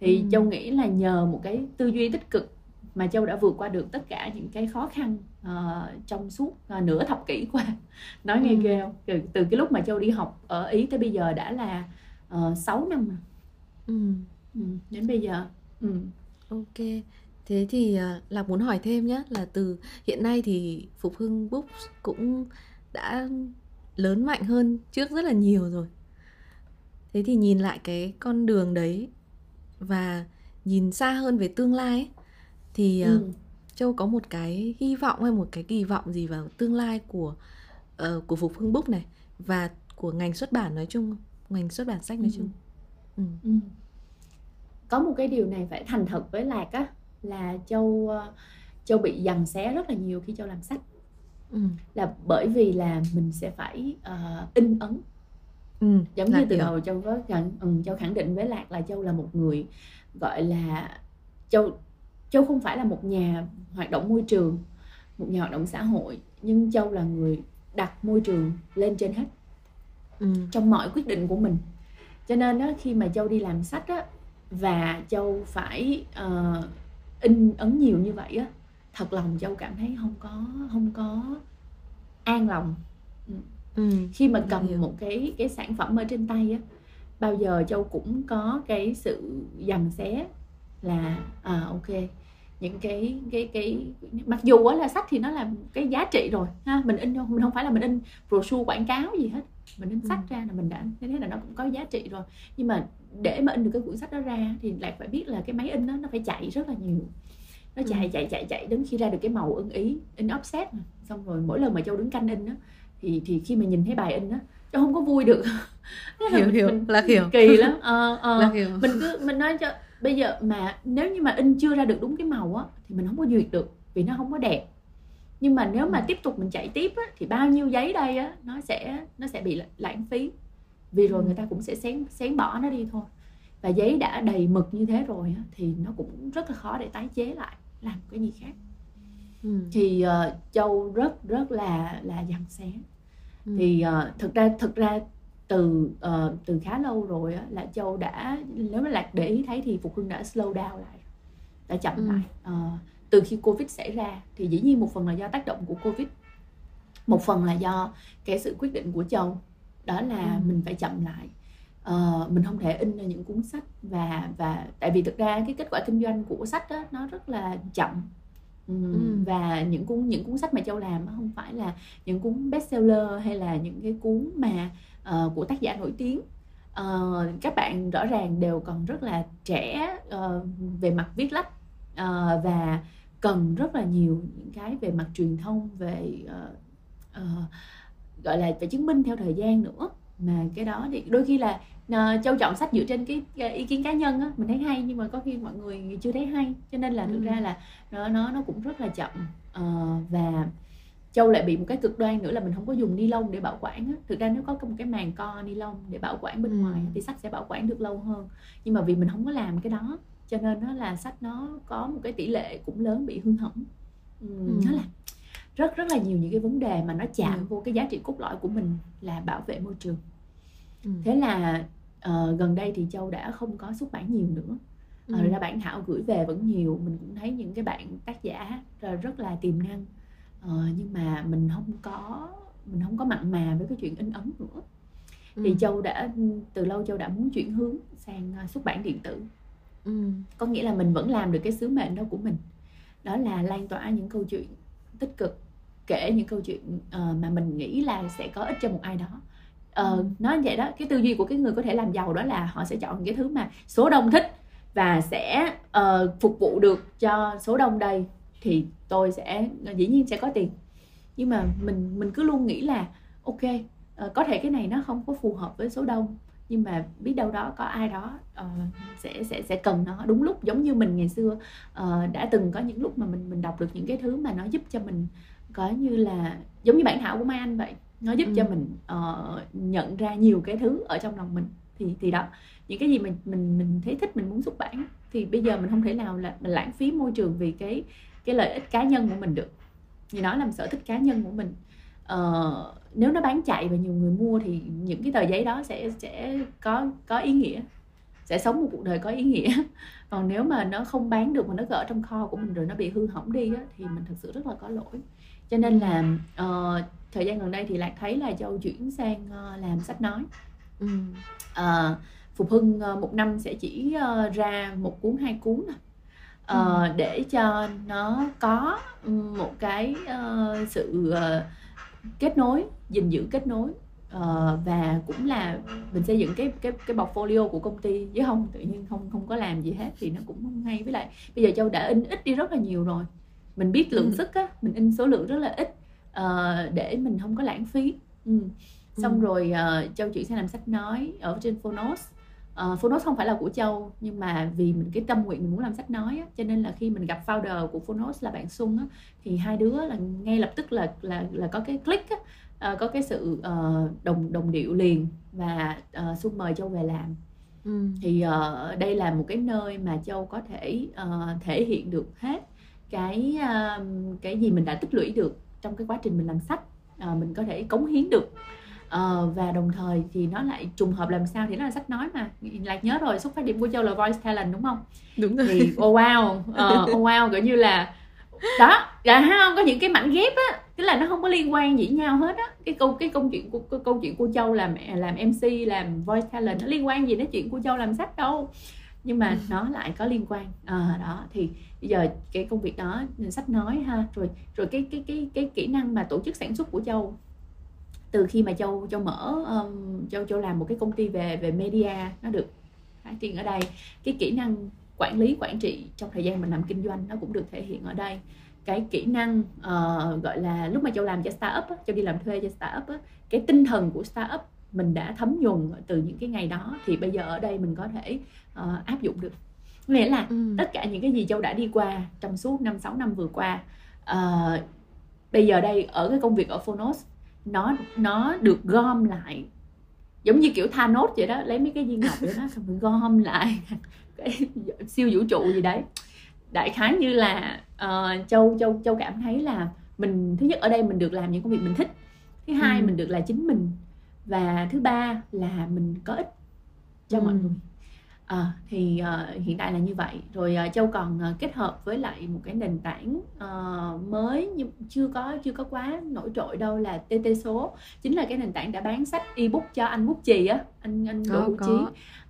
Thì ừ. châu nghĩ là nhờ một cái tư duy tích cực mà châu đã vượt qua được tất cả những cái khó khăn uh, trong suốt uh, nửa thập kỷ qua nói nghe ừ. ghê không từ, từ cái lúc mà châu đi học ở ý tới bây giờ đã là uh, 6 năm rồi ừ. Ừ, đến bây giờ ừ. ok thế thì uh, lạc muốn hỏi thêm nhé là từ hiện nay thì phục hưng books cũng đã lớn mạnh hơn trước rất là nhiều rồi thế thì nhìn lại cái con đường đấy và nhìn xa hơn về tương lai ấy, thì ừ. uh, châu có một cái hy vọng hay một cái kỳ vọng gì vào tương lai của uh, của phục hưng book này và của ngành xuất bản nói chung ngành xuất bản sách nói ừ. chung ừ. Ừ. có một cái điều này phải thành thật với lạc á là châu châu bị dằn xé rất là nhiều khi châu làm sách ừ. là bởi vì là mình sẽ phải uh, in ấn Ừ. giống như từ đầu châu có khẳng, ừ, châu khẳng định với lạc là châu là một người gọi là châu châu không phải là một nhà hoạt động môi trường một nhà hoạt động xã hội nhưng châu là người đặt môi trường lên trên hết Ừ. trong mọi quyết định của mình cho nên đó, khi mà châu đi làm sách á, và châu phải ờ, in ấn nhiều như vậy á thật lòng châu cảm thấy không có không có an lòng Ừ. khi mà cầm hiểu. một cái cái sản phẩm ở trên tay á bao giờ châu cũng có cái sự dằn xé là à ok những cái cái cái mặc dù á là sách thì nó là cái giá trị rồi ha mình in mình không phải là mình in brochure quảng cáo gì hết mình in sách Ừ. ra là mình đã thế là nó cũng có giá trị rồi nhưng mà để mà in được cái cuốn sách đó ra thì lại phải biết là cái máy in đó nó phải chạy rất là nhiều nó chạy Ừ. chạy chạy chạy đến khi ra được cái màu ưng ý in offset mà. xong rồi mỗi lần mà châu đứng canh in á thì thì khi mà nhìn thấy bài in á châu không có vui được hiểu hiểu Mình- lạc hiểu kỳ lắm ờ, ờ. lạc hiểu mình cứ mình nói cho bây giờ mà nếu như mà in chưa ra được đúng cái màu á thì mình không có duyệt được vì nó không có đẹp nhưng mà nếu mà Ừ. tiếp tục mình chạy tiếp á, thì bao nhiêu giấy đây á nó sẽ nó sẽ bị lãng phí vì rồi Ừ. người ta cũng sẽ xén xén bỏ nó đi thôi và giấy đã đầy mực như thế rồi á, thì nó cũng rất là khó để tái chế lại làm cái gì khác ừ. thì uh, châu rất rất là là dằn xé Ừ. thì uh, thực ra thực ra từ ờ, từ khá lâu rồi á, là châu đã nếu mà lạc để ý thấy thì phục hưng đã slow down lại đã chậm Ừ. lại Ờ, từ khi covid xảy ra thì dĩ nhiên một phần là do tác động của covid một phần là do cái sự quyết định của châu đó là Ừ. mình phải chậm lại Ờ, mình không thể in ra những cuốn sách và và tại vì thực ra cái kết quả kinh doanh của sách đó, nó rất là chậm Ừm, Ừ. và những cuốn những cuốn sách mà châu làm không phải là những cuốn bestseller hay là những cái cuốn mà ờ, của tác giả nổi tiếng. Ờ, các bạn rõ ràng đều còn rất là trẻ ờ, về mặt viết lách Ờ, và cần rất là nhiều những cái về mặt truyền thông về ờ, ờ, gọi là phải chứng minh theo thời gian nữa. Mà cái đó thì đôi khi là ờ, châu chọn sách dựa trên cái, ý kiến cá nhân á mình thấy hay nhưng mà có khi mọi người chưa thấy hay. Cho nên là thực Ừ. ra là nó nó nó cũng rất là chậm. Ờ, và châu lại bị một cái cực đoan nữa là mình không có dùng ni lông để bảo quản á thực ra nếu có một cái màng co ni lông để bảo quản bên Ừ. ngoài thì sách sẽ bảo quản được lâu hơn nhưng mà vì mình không có làm cái đó cho nên nó là sách nó có một cái tỷ lệ cũng lớn bị hư hỏng ừ. Nó là rất rất là nhiều những cái vấn đề mà nó chạm Ừ. vô cái giá trị cốt lõi của mình là bảo vệ môi trường Ừ. thế là ờ, gần đây thì châu đã không có xuất bản nhiều nữa Ừ. Ờ, ra bản thảo gửi về vẫn nhiều mình cũng thấy những cái bạn tác giả rất là tiềm năng Ờ, nhưng mà mình không có mình không có mặn mà với cái chuyện in ấn nữa thì Ừ. châu đã từ lâu châu đã muốn chuyển hướng sang ờ, xuất bản điện tử Ừ. có nghĩa là mình vẫn làm được cái sứ mệnh đó của mình đó là lan tỏa những câu chuyện tích cực kể những câu chuyện ờ, mà mình nghĩ là sẽ có ích cho một ai đó Ờ, Ừ. nói vậy đó cái tư duy của cái người có thể làm giàu đó là họ sẽ chọn những cái thứ mà số đông thích và sẽ ờ, phục vụ được cho số đông đây thì tôi sẽ dĩ nhiên sẽ có tiền. Nhưng mà mình mình cứ luôn nghĩ là ok ờ, có thể cái này nó không có phù hợp với số đông nhưng mà biết đâu đó có ai đó ờ, sẽ sẽ sẽ cần nó. Đúng lúc giống như mình ngày xưa ờ, đã từng có những lúc mà mình mình đọc được những cái thứ mà nó giúp cho mình có như là giống như bản thảo của Mai Anh vậy nó giúp Ừ. cho mình ờ, nhận ra nhiều cái thứ ở trong lòng mình. Thì thì đó những cái gì mình mình mình thấy thích mình muốn xuất bản thì bây giờ mình không thể nào là mình lãng phí môi trường vì cái cái lợi ích cá nhân của mình được. Vì nó làm sở thích cá nhân của mình. Ờ, nếu nó bán chạy và nhiều người mua thì những cái tờ giấy đó sẽ sẽ có có ý nghĩa. Sẽ sống một cuộc đời có ý nghĩa. Còn nếu mà nó không bán được mà nó ở trong kho của mình rồi nó bị hư hỏng đi á, thì mình thật sự rất là có lỗi. Cho nên là ờ, thời gian gần đây thì lạc thấy là châu chuyển sang ờ, làm sách nói. Ừ. Ờ, Phục Hưng ờ, một năm sẽ chỉ ờ, ra một cuốn hai cuốn thôi Ờ, để cho nó có một cái ờ, sự ờ, kết nối gìn giữ kết nối Ờ, và cũng là mình xây dựng cái cái cái portfolio của công ty chứ không tự nhiên không không có làm gì hết thì nó cũng không hay với lại bây giờ châu đã in ít đi rất là nhiều rồi mình biết lượng Ừ. sức á mình in số lượng rất là ít ờ, để mình không có lãng phí ừ. xong Ừ. rồi ờ, châu chuyển sang làm sách nói ở trên Phonos uh, Phonos không phải là của Châu nhưng mà vì mình cái tâm nguyện mình muốn làm sách nói á, cho nên là khi mình gặp founder của Phonos là bạn Xuân á, thì hai đứa là ngay lập tức là là là có cái click á, uh, có cái sự uh, đồng đồng điệu liền và uh, Xuân mời Châu về làm ừ. thì uh, đây là một cái nơi mà Châu có thể uh, thể hiện được hết cái uh, cái gì mình đã tích lũy được trong cái quá trình mình làm sách uh, mình có thể cống hiến được uh, và đồng thời thì nó lại trùng hợp làm sao thì nó là sách nói mà. Lạc nhớ rồi xuất phát điểm của châu là voice talent đúng không? Đúng rồi. Thì oh wow. Uh, oh wow kiểu như là đó là không có những cái mảnh ghép á tức là nó không có liên quan gì nhau hết á. Cái câu cái câu chuyện của câu chuyện của châu làm làm mc làm voice talent nó liên quan gì đến chuyện của châu làm sách đâu. Nhưng mà ừ. nó lại có liên quan. À, đó thì bây giờ cái công việc đó sách nói ha rồi rồi cái cái cái cái kỹ năng mà tổ chức sản xuất của châu từ khi mà châu châu mở um, châu châu làm một cái công ty về về media nó được phát triển ở đây. Cái kỹ năng quản lý quản trị trong thời gian mình làm kinh doanh nó cũng được thể hiện ở đây. Cái kỹ năng uh, gọi là lúc mà châu làm cho startup á, châu đi làm thuê cho startup á, cái tinh thần của startup mình đã thấm nhuần từ những cái ngày đó thì bây giờ ở đây mình có thể uh, áp dụng được. Nghĩa là ừ. tất cả những cái gì châu đã đi qua trong suốt năm sáu năm vừa qua uh, bây giờ đây ở cái công việc ở Phonos nó nó được gom lại giống như kiểu Thanos vậy đó lấy mấy cái viên ngọc vậy đó xong rồi gom lại cái siêu vũ trụ gì đấy đại khái như là uh, châu châu châu cảm thấy là mình thứ nhất ở đây mình được làm những công việc mình thích thứ hai ừ. mình được là chính mình và thứ ba là mình có ích cho ừ. mọi người à, thì uh, hiện tại là như vậy. Rồi uh, châu còn uh, kết hợp với lại một cái nền tảng uh, mới nhưng chưa có chưa có quá nổi trội đâu là tt số. Chính là cái nền tảng đã bán sách ebook cho anh bút chì á anh anh đỗ hữu trí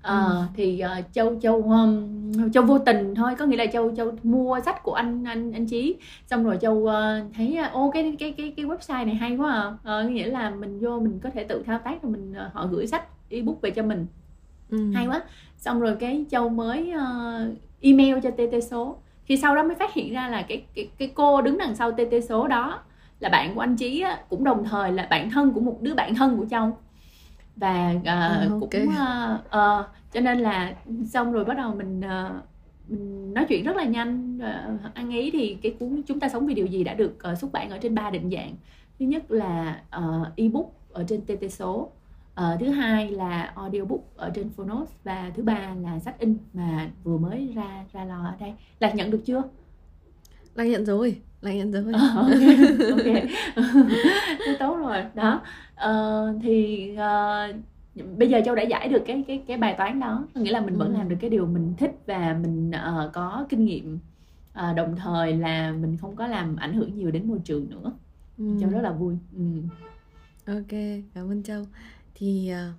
À, ừ. thì uh, châu châu um, châu vô tình thôi có nghĩa là châu châu mua sách của anh anh anh chí. Xong rồi châu uh, thấy ô cái cái cái cái website này hay quá à. Uh, nghĩa là mình vô mình có thể tự thao tác rồi mình uh, họ gửi sách ebook về cho mình ừ. hay quá. Xong rồi cái châu mới uh, email cho tt số. Thì sau đó mới phát hiện ra là cái cái cái cô đứng đằng sau tt số đó là bạn của anh chí á, cũng đồng thời là bạn thân của một đứa bạn thân của châu. Và uh, à, okay. cũng uh, uh, cho nên là xong rồi bắt đầu mình uh, mình nói chuyện rất là nhanh. Uh, ăn ý thì cái cuốn chúng ta sống vì điều gì đã được uh, xuất bản ở trên ba định dạng. Thứ nhất là uh, ebook ở trên tt số uh, thứ hai là audiobook ở trên phonos và thứ ba là sách in mà vừa mới ra ra lò ở đây. Là nhận được chưa? Là nhận rồi là nhận rồi. Uh, ok, okay. tốt rồi. Đó. Uh, thì uh, bây giờ châu đã giải được cái cái cái bài toán đó. Nghĩa là mình vẫn ừ. làm được cái điều mình thích và mình uh, có kinh nghiệm uh, đồng thời là mình không có làm ảnh hưởng nhiều đến môi trường nữa. Ừ. châu rất là vui. Ừ. ok cảm ơn châu thì uh,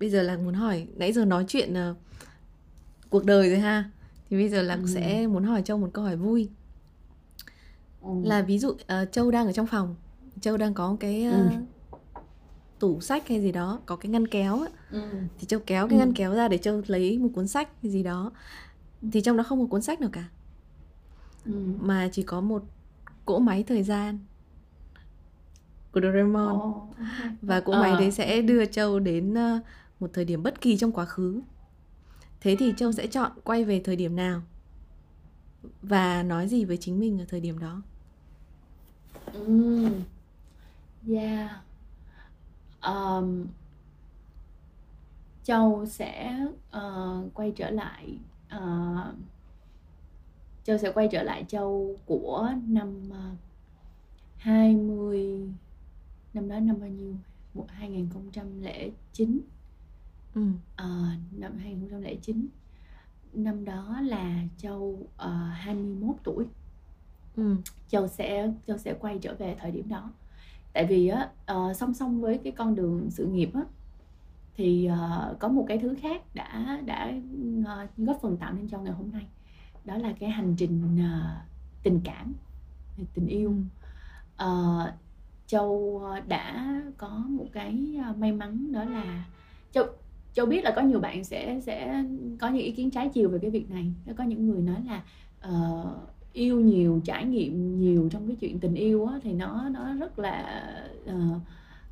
bây giờ là muốn hỏi nãy giờ nói chuyện uh, cuộc đời rồi ha thì bây giờ là ừ. sẽ muốn hỏi châu một câu hỏi vui ừ. là ví dụ uh, châu đang ở trong phòng châu đang có cái uh, ừ. tủ sách hay gì đó có cái ngăn kéo ừ. thì châu kéo cái ừ. ngăn kéo ra để châu lấy một cuốn sách hay gì đó thì trong đó không có cuốn sách nào cả ừ. mà chỉ có một cỗ máy thời gian của Doraemon oh, okay. và cỗ máy đấy ờ. sẽ đưa Châu đến uh, một thời điểm bất kỳ trong quá khứ thế thì Châu sẽ chọn quay về thời điểm nào và nói gì với chính mình ở thời điểm đó mm. yeah um, Châu sẽ uh, quay trở lại uh, Châu sẽ quay trở lại Châu của năm uh, 20 năm đó năm bao nhiêu? 2009 ừ. à, năm 2009 năm đó là châu uh, ờ, 21 tuổi. Ừ. châu sẽ châu sẽ quay trở về thời điểm đó. Tại vì á uh, song song với cái con đường sự nghiệp á thì uh, có một cái thứ khác đã đã uh, góp phần tạo nên cho ngày hôm nay. Đó là cái hành trình uh, tình cảm tình yêu. Uh, châu ờ, đã có một cái ờ, may mắn đó là châu châu biết là có nhiều bạn sẽ sẽ có những ý kiến trái chiều về cái việc này. Có những người nói là uh, yêu nhiều trải nghiệm nhiều trong cái chuyện tình yêu á, thì nó nó rất là uh,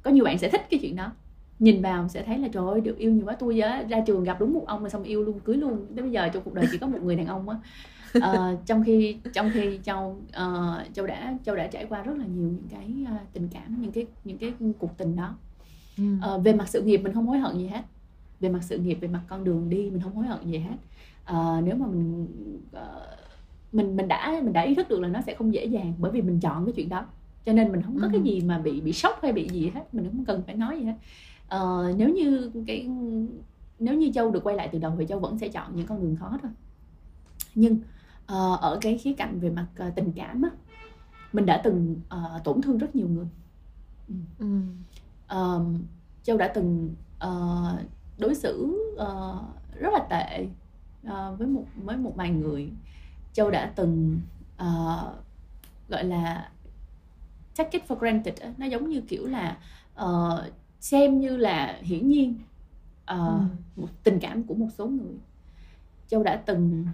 có nhiều bạn sẽ thích cái chuyện đó. Nhìn vào sẽ thấy là trời ơi được yêu nhiều quá. Tôi ra trường gặp đúng một ông mà xong yêu luôn cưới luôn. Đến bây giờ trong cuộc đời chỉ có một người đàn ông á uh, trong khi trong khi châu uh, châu đã châu đã trải qua rất là nhiều những cái uh, tình cảm những cái những cái cuộc tình đó. Uh, về mặt sự nghiệp mình không hối hận gì hết. Về mặt sự nghiệp về mặt con đường đi mình không hối hận gì hết. Uh, nếu mà mình uh, mình mình đã mình đã ý thức được là nó sẽ không dễ dàng bởi vì mình chọn cái chuyện đó. Cho nên mình không có ừ. cái gì mà bị bị sốc hay bị gì hết mình không cần phải nói gì hết. Uh, nếu như cái nếu như châu được quay lại từ đầu thì châu vẫn sẽ chọn những con đường khó thôi. Nhưng uh, ở cái khía cạnh về mặt uh, tình cảm á mình đã từng uh, tổn thương rất nhiều người ừ. uh, châu đã từng uh, đối xử uh, rất là tệ uh, với một với một vài người châu đã từng uh, gọi là take it for granted nó giống như kiểu là uh, xem như là hiển nhiên uh, ừ. một tình cảm của một số người châu đã từng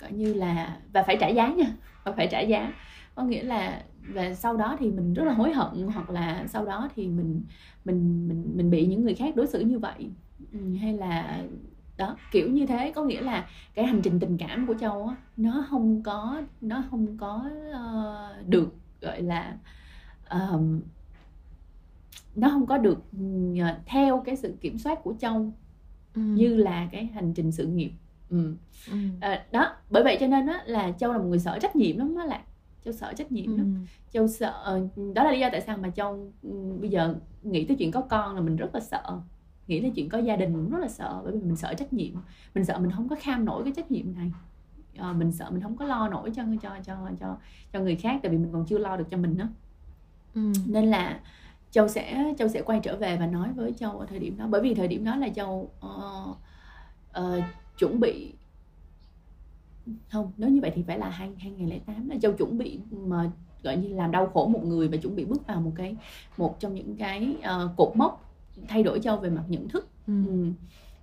coi như là và phải trả giá nha và phải trả giá. Có nghĩa là và sau đó thì mình rất là hối hận hoặc là sau đó thì mình mình mình mình bị những người khác đối xử như vậy. Ừ, hay là đó kiểu như thế. Có nghĩa là cái hành trình tình cảm của châu á nó không có nó không có uh, được gọi là um, nó không có được uh, theo cái sự kiểm soát của châu ừ. như là cái hành trình sự nghiệp ừ. Ừ. À, đó bởi vậy cho nên á là châu là một người sợ trách nhiệm lắm đó là châu sợ trách nhiệm ừ. lắm châu sợ đó là lý do tại sao mà châu ừ, bây giờ nghĩ tới chuyện có con là mình rất là sợ nghĩ tới chuyện có gia đình cũng rất là sợ bởi vì mình sợ trách nhiệm mình sợ mình không có kham nổi cái trách nhiệm này à, mình sợ mình không có lo nổi cho cho cho cho cho người khác tại vì mình còn chưa lo được cho mình đó ừ. nên là châu sẽ châu sẽ quay trở về và nói với châu ở thời điểm đó bởi vì thời điểm đó là châu uh, uh, chuẩn bị không nếu như vậy thì phải là hai 2008 là châu chuẩn bị mà gọi như làm đau khổ một người và chuẩn bị bước vào một cái một trong những cái uh, cột mốc thay đổi châu về mặt nhận thức ừ. Ừ.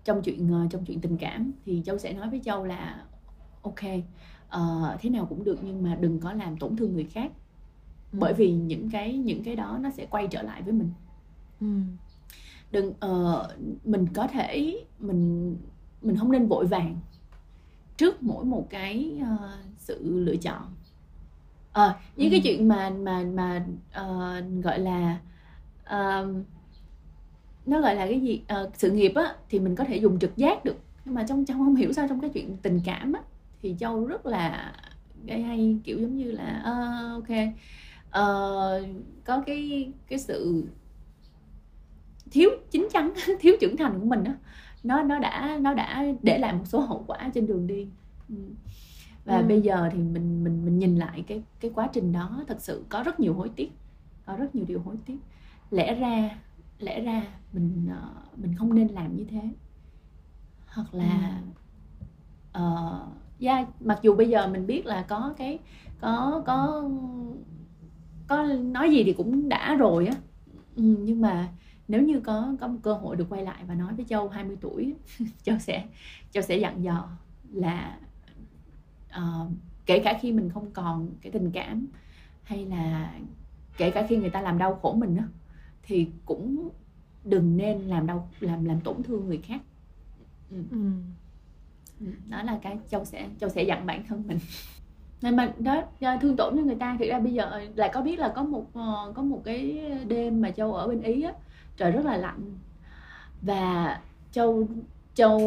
trong chuyện uh, trong chuyện tình cảm thì châu sẽ nói với châu là ok uh, thế nào cũng được nhưng mà đừng có làm tổn thương người khác ừ. bởi vì những cái những cái đó nó sẽ quay trở lại với mình ừ. đừng uh, mình có thể mình mình không nên vội vàng trước mỗi một cái uh, sự lựa chọn. À, như ừ. cái chuyện mà mà mà uh, gọi là uh, nó gọi là cái gì? Uh, sự nghiệp á thì mình có thể dùng trực giác được. Nhưng mà trong trong không hiểu sao trong cái chuyện tình cảm á thì châu rất là gây hay kiểu giống như là uh, ok uh, có cái cái sự thiếu chín chắn thiếu trưởng thành của mình đó nó nó đã nó đã để lại một số hậu quả trên đường đi ừ. và ừ. bây giờ thì mình mình mình nhìn lại cái cái quá trình đó thật sự có rất nhiều hối tiếc có rất nhiều điều hối tiếc lẽ ra lẽ ra mình uh, mình không nên làm như thế hoặc là ừ. uh, yeah, mặc dù bây giờ mình biết là có cái có có có nói gì thì cũng đã rồi á ừ, nhưng mà nếu như có có một cơ hội được quay lại và nói với châu 20 tuổi châu sẽ châu sẽ dặn dò là uh, kể cả khi mình không còn cái tình cảm hay là kể cả khi người ta làm đau khổ mình đó, thì cũng đừng nên làm đau làm làm tổn thương người khác ừ. Ừ. ừ. đó là cái châu sẽ châu sẽ dặn bản thân mình nên mà đó thương tổn cho người ta thì ra bây giờ lại có biết là có một có một cái đêm mà châu ở bên ý á trời rất là lạnh. Và châu châu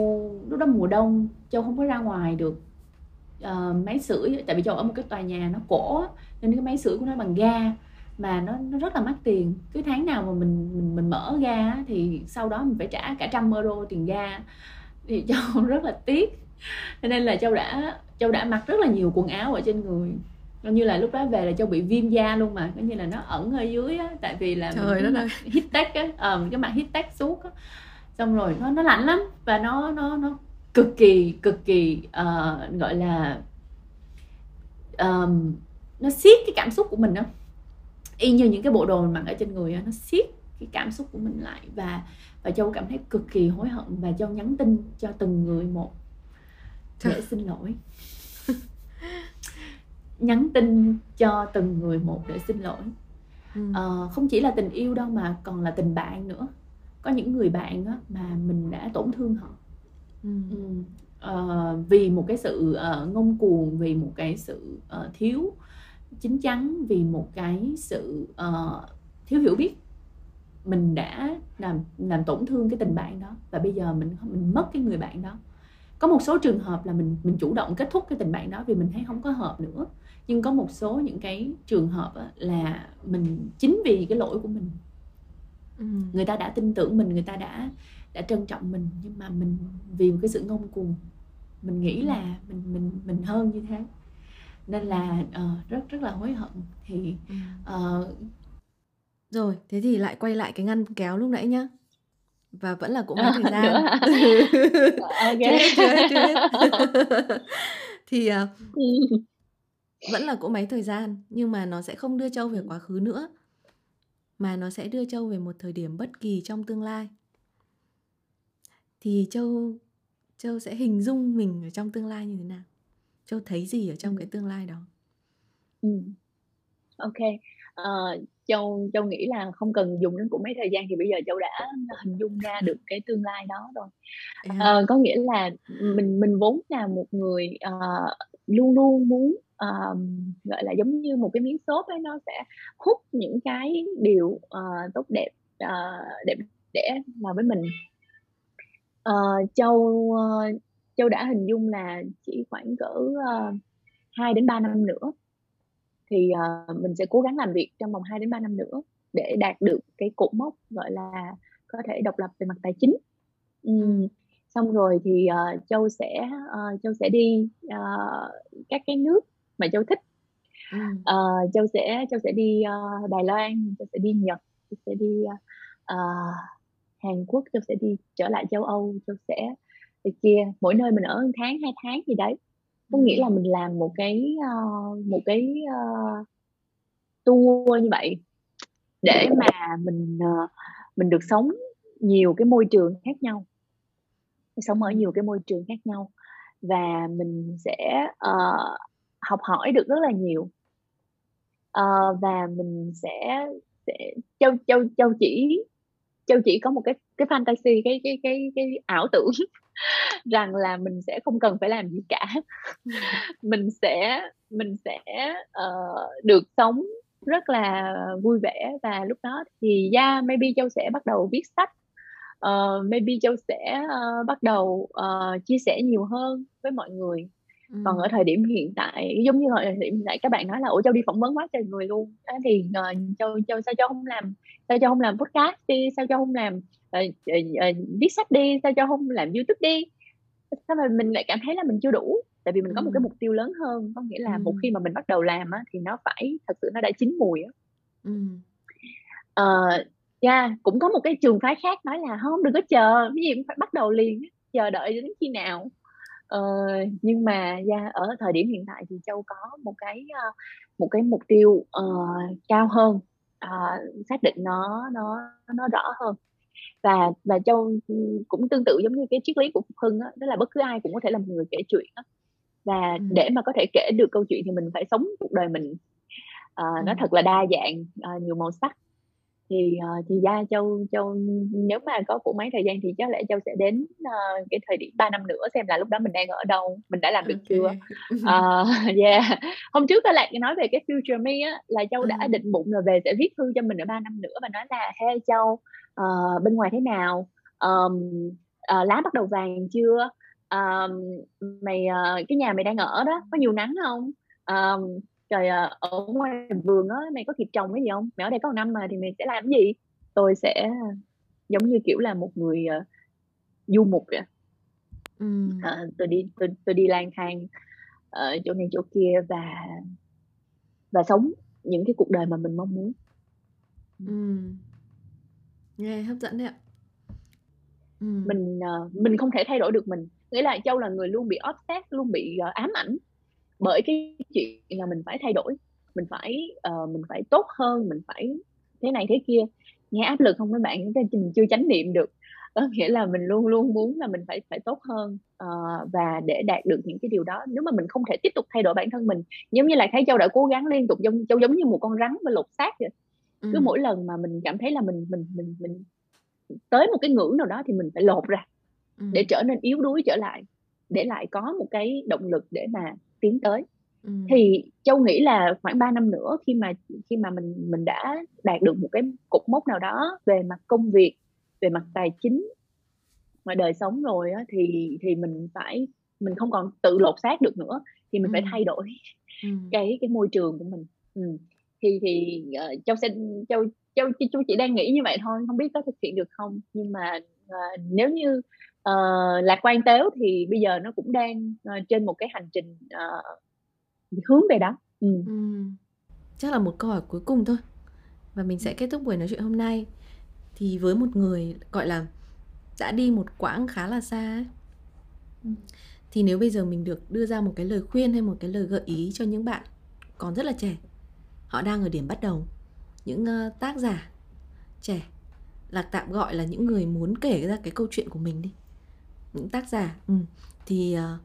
lúc đó mùa đông châu không có ra ngoài được uh, máy sưởi tại vì châu ở một cái tòa nhà nó cổ nên cái máy sưởi của nó bằng ga mà nó nó rất là mắc tiền. Cứ tháng nào mà mình mình mình mở ga thì sau đó mình phải trả cả trăm euro tiền ga thì châu rất là tiếc. Cho nên là châu đã châu đã mặc rất là nhiều quần áo ở trên người coi như là lúc đó về là châu bị viêm da luôn mà. Coi như là nó ẩn ở dưới á tại vì là Trời mình hít tech á ờ cái mặt hít tech suốt á. Xong rồi nó nó lạnh lắm và nó nó nó cực kỳ cực kỳ uh, gọi là um, nó siết cái cảm xúc của mình đó y như những cái bộ đồ mình mặc ở trên người đó, nó siết cái cảm xúc của mình lại và và châu cảm thấy cực kỳ hối hận và châu nhắn tin cho từng người một để xin lỗi nhắn tin cho từng người một để xin lỗi ừ. à, không chỉ là tình yêu đâu mà còn là tình bạn nữa có những người bạn á, mà mình đã tổn thương họ ừ. ừ. uh, vì một cái sự uh, ngông cuồng vì một cái sự uh, thiếu chín chắn vì một cái sự uh, thiếu hiểu biết mình đã làm làm tổn thương cái tình bạn đó và bây giờ mình mình mất cái người bạn đó có một số trường hợp là mình mình chủ động kết thúc cái tình bạn đó vì mình thấy không có hợp nữa. Nhưng có một số những cái trường hợp là mình chính vì cái lỗi của mình ừ. người ta đã tin tưởng mình người ta đã đã trân trọng mình nhưng mà mình vì một cái sự ngông cuồng mình nghĩ là mình mình mình hơn như thế. Nên là uh, rất rất là hối hận. Thì uh, rồi thế thì lại quay lại cái ngăn kéo lúc nãy nhá và vẫn là cũng mấy thời gian. okay. chưa hết, chưa hết, chưa hết. thì uh, vẫn là cỗ máy thời gian nhưng mà nó sẽ không đưa châu về quá khứ nữa mà nó sẽ đưa châu về một thời điểm bất kỳ trong tương lai. Thì châu châu sẽ hình dung mình ở trong tương lai như thế nào? Châu thấy gì ở trong cái tương lai đó? Ừ. ok. Uh, châu châu nghĩ là không cần dùng đến cỗ máy thời gian thì bây giờ châu đã hình dung ra được cái tương lai đó rồi. Uh, có nghĩa là mình mình vốn là một người uh, luôn luôn muốn uh, gọi là giống như một cái miếng xốp ấy nó sẽ hút những cái điều uh, tốt đẹp uh, đẹp đẽ vào với mình. Uh, châu uh, châu đã hình dung là chỉ khoảng cỡ uh, 2 đến 3 năm nữa thì uh, mình sẽ cố gắng làm việc trong vòng 2 đến 3 năm nữa để đạt được cái cột mốc gọi là có thể độc lập về mặt tài chính. Um, xong rồi thì uh, châu sẽ uh, châu sẽ đi uh, các cái nước mà châu thích. Uh, châu sẽ châu sẽ đi uh, Đài Loan châu sẽ đi Nhật châu sẽ đi uh, Hàn Quốc châu sẽ đi trở lại châu Âu châu sẽ kia mỗi nơi mình ở một tháng hai tháng gì đấy có nghĩa là mình làm một cái uh, một cái uh, tour như vậy để mà mình uh, mình được sống nhiều cái môi trường khác nhau sống ở nhiều cái môi trường khác nhau và mình sẽ uh, học hỏi được rất là nhiều. Uh, và mình sẽ sẽ châu châu châu chỉ châu chỉ có một cái cái fantasy cái cái cái cái ảo tưởng rằng là mình sẽ không cần phải làm gì cả. Mình sẽ mình sẽ uh, được sống rất là vui vẻ và lúc đó thì yeah maybe châu sẽ bắt đầu viết sách. Uh, maybe châu sẽ uh, bắt đầu uh, chia sẻ nhiều hơn với mọi người. Còn ở thời điểm hiện tại giống như thời điểm hiện tại các bạn nói là ủa châu đi phỏng vấn quá trời người luôn. Đó thì uh, châu châu sao châu không làm sao châu không làm podcast đi sao châu không làm uh, uh, uh, viết sách đi sao châu không làm youtube đi. Sao mà mình lại cảm thấy là mình chưa đủ? Tại vì mình có một cái mục tiêu lớn hơn có nghĩa là một khi mà mình bắt đầu làm á, thì nó phải thật sự nó đã chín mùi á. Ừ. uh, yeah, cũng có một cái trường phái khác nói là không đừng có chờ cái gì cũng phải bắt đầu liền chờ đợi đến khi nào. Ờ, nhưng mà yeah, ở thời điểm hiện tại thì Châu có một cái uh, một cái mục tiêu uh, cao hơn. Uh, xác định nó nó nó rõ hơn và và Châu cũng tương tự giống như cái triết lý của Phục Hưng đó, đó là bất cứ ai cũng có thể là một người kể chuyện đó. và ừ. để mà có thể kể được câu chuyện thì mình phải sống cuộc đời mình uh, nó thật là đa dạng uh, nhiều màu sắc thì uh, thì gia châu châu nếu mà có cỗ máy thời gian thì chắc lẽ châu sẽ đến uh, cái thời điểm 3 năm nữa xem là lúc đó mình đang ở đâu mình đã làm được okay. chưa. Uh, yeah. Hôm trước có lại nói về cái future me á là châu đã định bụng rồi về sẽ viết thư cho mình ở 3 năm nữa và nói là hey châu uh, bên ngoài thế nào? Um, uh, lá bắt đầu vàng chưa? Um, mày uh, cái nhà mày đang ở đó có nhiều nắng không? Um, trời à, ở ngoài vườn á mày có kịp trồng cái gì không? Mày ở đây có một năm mà thì mày sẽ làm cái gì? Tôi sẽ giống như kiểu là một người uh, du mục vậy. Ừ. uh, tôi đi tôi, tôi đi lang thang ở chỗ này chỗ kia và và sống những cái cuộc đời mà mình mong muốn. Ừ. nghe hấp dẫn đấy ạ. Ừ. mình uh, mình không thể thay đổi được mình. Nghĩa là châu là người luôn bị obsessed luôn bị uh, ám ảnh bởi cái chuyện là mình phải thay đổi mình phải uh, mình phải tốt hơn mình phải thế này thế kia nghe áp lực không mấy bạn mình chưa chánh niệm được có nghĩa là mình luôn luôn muốn là mình phải phải tốt hơn uh, và để đạt được những cái điều đó nếu mà mình không thể tiếp tục thay đổi bản thân mình giống như là Khái Châu đã cố gắng liên tục giống châu giống như một con rắn mà lột xác vậy ừ. cứ mỗi lần mà mình cảm thấy là mình mình mình mình tới một cái ngưỡng nào đó thì mình phải lột ra ừ. để trở nên yếu đuối trở lại để lại có một cái động lực để mà tiến tới ừ. thì châu nghĩ là khoảng 3 năm nữa khi mà khi mà mình mình đã đạt được một cái cột mốc nào đó về mặt công việc về mặt tài chính ngoài đời sống rồi á, thì thì mình phải mình không còn tự lột xác được nữa thì mình ừ. phải thay đổi ừ. cái cái môi trường của mình ừ. thì thì uh, châu sẽ châu châu châu chỉ đang nghĩ như vậy thôi không biết có thực hiện được không nhưng mà uh, nếu như uh, lạc quan tếu thì bây giờ nó cũng đang uh, trên một cái hành trình uh, hướng về đó ừ. Ừ. chắc là một câu hỏi cuối cùng thôi và mình sẽ kết thúc buổi nói chuyện hôm nay thì với một người gọi là đã đi một quãng khá là xa ấy, ừ. thì nếu bây giờ mình được đưa ra một cái lời khuyên hay một cái lời gợi ý cho những bạn còn rất là trẻ họ đang ở điểm bắt đầu những uh, tác giả trẻ lạc tạm gọi là những người muốn kể ra cái câu chuyện của mình đi những tác giả ừ. thì uh,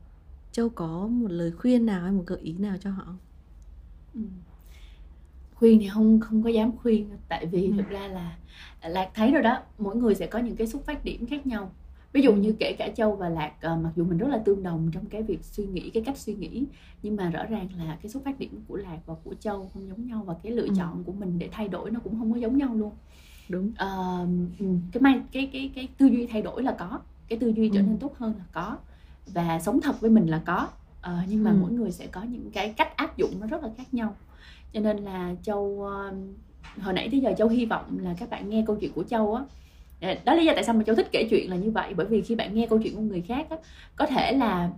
châu có một lời khuyên nào hay một gợi ý nào cho họ ừ. khuyên thì không không có dám khuyên tại vì ừ. thực ra là lạc thấy rồi đó mỗi người sẽ có những cái xuất phát điểm khác nhau ví dụ như kể cả châu và lạc uh, mặc dù mình rất là tương đồng trong cái việc suy nghĩ cái cách suy nghĩ nhưng mà rõ ràng là cái xuất phát điểm của lạc và của châu không giống nhau và cái lựa ừ. chọn của mình để thay đổi nó cũng không có giống nhau luôn đúng uh, cái cái cái cái tư duy thay đổi là có cái tư duy trở nên tốt hơn là có. Và sống thật với mình là có. Uh, nhưng mà ừ. mỗi người sẽ có những cái cách áp dụng nó rất là khác nhau. Cho nên là châu uh, hồi nãy tới giờ châu hy vọng là các bạn nghe câu chuyện của châu á. Đó là lý do tại sao mà châu thích kể chuyện là như vậy. Bởi vì khi bạn nghe câu chuyện của người khác á, có thể là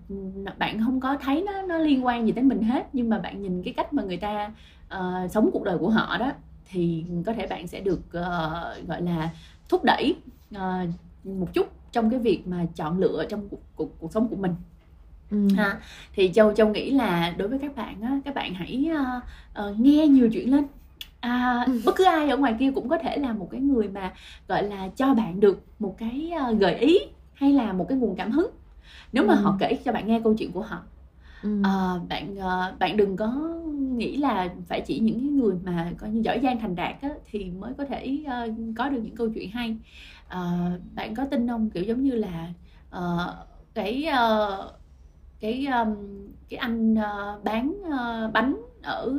bạn không có thấy nó nó liên quan gì tới mình hết. Nhưng mà bạn nhìn cái cách mà người ta uh, sống cuộc đời của họ đó thì có thể bạn sẽ được uh, gọi là thúc đẩy uh, một chút trong cái việc mà chọn lựa trong cuộc, cuộc, cuộc sống của mình Ừ. ha thì châu châu nghĩ là đối với các bạn á các bạn hãy uh, uh, nghe nhiều chuyện lên à, ừ. bất cứ ai ở ngoài kia cũng có thể là một cái người mà gọi là cho bạn được một cái uh, gợi ý hay là một cái nguồn cảm hứng nếu mà ừ. họ kể cho bạn nghe câu chuyện của họ ừ. uh, bạn uh, bạn đừng có nghĩ là phải chỉ những cái người mà coi như giỏi giang thành đạt á, thì mới có thể uh, có được những câu chuyện hay uh, bạn có tin không? Kiểu giống như là uh, cái uh, cái um, cái anh uh, bán uh, bánh ở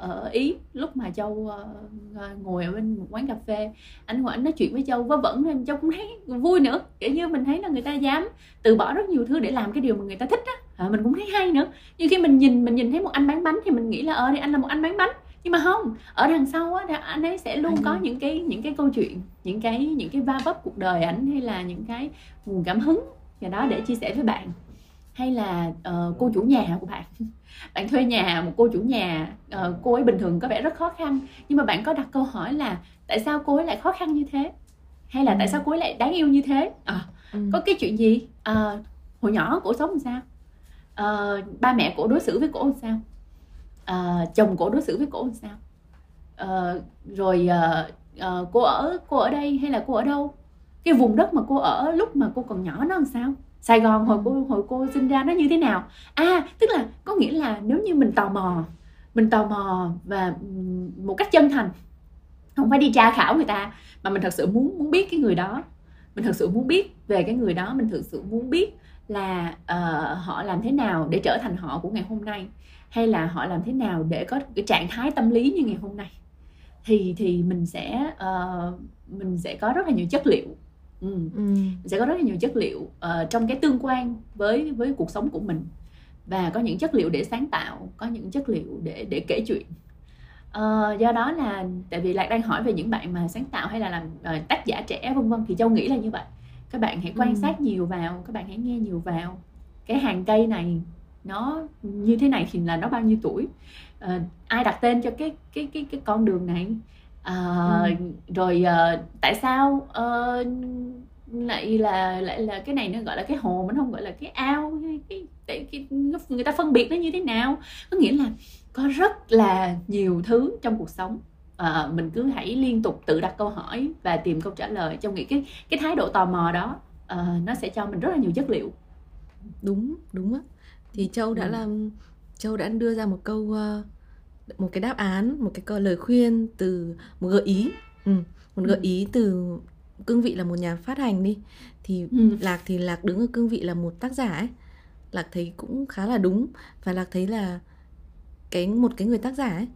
ở ý lúc mà châu uh, ngồi ở bên một quán cà phê. Anh ngồi anh nói chuyện với châu vớ vẩn nên châu cũng thấy vui nữa. Kiểu như mình thấy là người ta dám từ bỏ rất nhiều thứ để làm cái điều mà người ta thích á. À, mình cũng thấy hay nữa. Nhưng khi mình nhìn mình nhìn thấy một anh bán bánh thì mình nghĩ là ờ thì anh là một anh bán bánh nhưng mà không ở đằng sau á anh ấy sẽ luôn có những cái những cái câu chuyện những cái những cái va vấp cuộc đời ảnh hay là những cái nguồn cảm hứng và đó để chia sẻ với bạn. Hay là uh, cô chủ nhà của bạn. Bạn thuê nhà một cô chủ nhà uh, cô ấy bình thường có vẻ rất khó khăn. Nhưng mà bạn có đặt câu hỏi là tại sao cô ấy lại khó khăn như thế? Hay là ừ. tại sao cô ấy lại đáng yêu như thế? À, ừ. có cái chuyện gì? À, hồi nhỏ cổ sống làm sao? À, ba mẹ cổ đối xử với cổ làm sao à, chồng cổ đối xử với cổ làm sao? À, rồi à, à, cô ở cô ở đây hay là cô ở đâu? Cái vùng đất mà cô ở lúc mà cô còn nhỏ nó làm sao? Sài Gòn hồi cô hồi cô sinh ra nó như thế nào? À tức là có nghĩa là nếu như mình tò mò mình tò mò và một cách chân thành không phải đi tra khảo người ta mà mình thật sự muốn muốn biết cái người đó mình thật sự muốn biết về cái người đó mình thực sự muốn biết là uh, họ làm thế nào để trở thành họ của ngày hôm nay hay là họ làm thế nào để có cái trạng thái tâm lý như ngày hôm nay thì thì mình sẽ uh, mình sẽ có rất là nhiều chất liệu ừ. Ừ. sẽ có rất là nhiều chất liệu uh, trong cái tương quan với với cuộc sống của mình và có những chất liệu để sáng tạo có những chất liệu để để kể chuyện uh, do đó là tại vì lạc đang hỏi về những bạn mà sáng tạo hay là làm uh, tác giả trẻ vân vân thì châu nghĩ là như vậy các bạn hãy quan ừ. sát nhiều vào các bạn hãy nghe nhiều vào cái hàng cây này nó như thế này thì là nó bao nhiêu tuổi? Uh, ai đặt tên cho cái cái cái cái con đường này? À, ừ. rồi uh, tại sao uh, lại là lại là cái này nó gọi là cái hồ mình không gọi là cái ao cái, cái, cái, người ta phân biệt nó như thế nào? Có nghĩa là có rất là nhiều thứ trong cuộc sống. À, mình cứ hãy liên tục tự đặt câu hỏi và tìm câu trả lời trong nghĩ cái cái thái độ tò mò đó. Uh, nó sẽ cho mình rất là nhiều chất liệu. Đúng đúng á thì châu đã ừ. làm châu đã đưa ra một câu uh, một cái đáp án một cái lời khuyên từ một gợi ý ừ, một gợi ừ. ý từ cương vị là một nhà phát hành đi thì Ừ. lạc thì lạc đứng ở cương vị là một tác giả ấy lạc thấy cũng khá là đúng và lạc thấy là cái một cái người tác giả ấy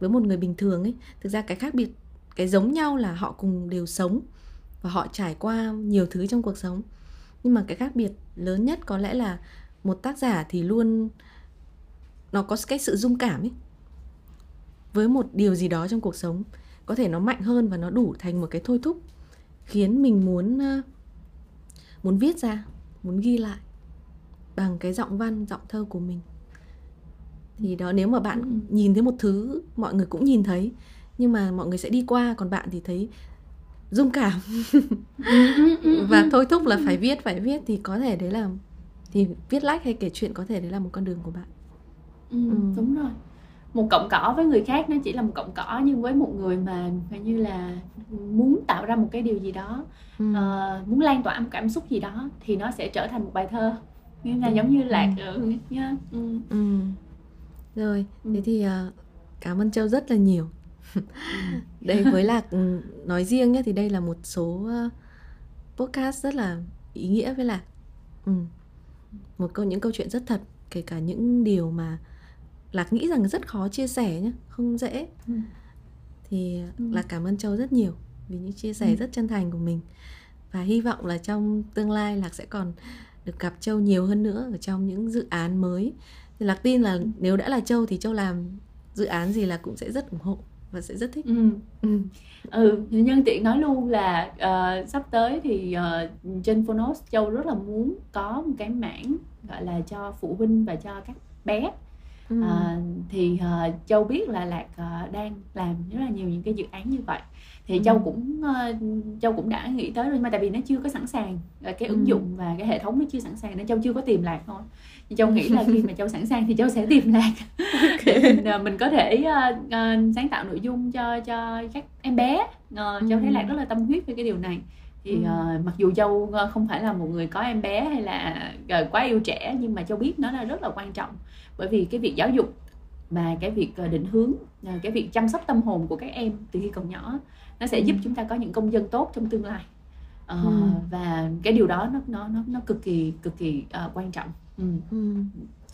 với một người bình thường ấy thực ra cái khác biệt cái giống nhau là họ cùng đều sống và họ trải qua nhiều thứ trong cuộc sống nhưng mà cái khác biệt lớn nhất có lẽ là một tác giả thì luôn nó có cái sự dung cảm ấy. Với một điều gì đó trong cuộc sống có thể nó mạnh hơn và nó đủ thành một cái thôi thúc khiến mình muốn muốn viết ra muốn ghi lại bằng cái giọng văn giọng thơ của mình. Thì đó nếu mà bạn Ừ. nhìn thấy một thứ mọi người cũng nhìn thấy nhưng mà mọi người sẽ đi qua còn bạn thì thấy dung cảm. Và thôi thúc là phải viết phải viết thì có thể đấy là thì viết lách hay kể chuyện có thể đấy là một con đường của bạn Ừ, Ừ. đúng rồi một cọng cỏ với người khác nó chỉ là một cọng cỏ nhưng với một người mà phải như là muốn tạo ra một cái điều gì đó ừ. ờ, muốn lan tỏa một cảm xúc gì đó thì nó sẽ trở thành một bài thơ nghĩa là Ừ. giống như lạc ừ, nha. ừ. Ừ. Rồi, Ừ. thế thì à, cảm ơn Châu rất là nhiều. Ừ. Đây với Lạc ừ, nói riêng nhé thì đây là một số ờ, podcast rất là ý nghĩa với Lạc. Ừ. Một câu những câu chuyện rất thật, kể cả những điều mà Lạc nghĩ rằng rất khó chia sẻ nhé, không dễ. Ừ. Thì Ừ. Lạc cảm ơn Châu rất nhiều vì những chia sẻ Ừ. rất chân thành của mình. Và hy vọng là trong tương lai Lạc sẽ còn được gặp Châu nhiều hơn nữa ở trong những dự án mới. Thì Lạc tin là nếu đã là Châu thì Châu làm dự án gì là cũng sẽ rất ủng hộ và sẽ rất thích. Ừ. Ừ. ừ nhân tiện nói luôn là ờ, sắp tới thì ờ, trên Phonos Châu rất là muốn có một cái mảng gọi là cho phụ huynh và cho các bé Ừ. À, thì ờ, Châu biết là Lạc ờ, đang làm rất là nhiều những cái dự án như vậy thì Ừ. Châu cũng ờ, Châu cũng đã nghĩ tới rồi mà tại vì nó chưa có sẵn sàng cái ứng Ừ. dụng và cái hệ thống nó chưa sẵn sàng nên Châu chưa có tìm Lạc thôi Châu nghĩ là khi mà Châu sẵn sàng thì Châu sẽ tìm Lạc. Để mình ờ, mình có thể ờ, ờ, sáng tạo nội dung cho cho các em bé. Ờ, Châu thấy Ừ. Lạc rất là tâm huyết với cái điều này. Thì ờ, mặc dù Châu không phải là một người có em bé hay là ờ, quá yêu trẻ nhưng mà Châu biết nó là rất là quan trọng. Bởi vì cái việc giáo dục và cái việc định hướng cái việc chăm sóc tâm hồn của các em từ khi còn nhỏ nó sẽ Ừ. giúp chúng ta có những công dân tốt trong tương lai. Ờ, Ừ. và cái điều đó nó nó nó nó cực kỳ cực kỳ ờ, quan trọng ừ. Ừ.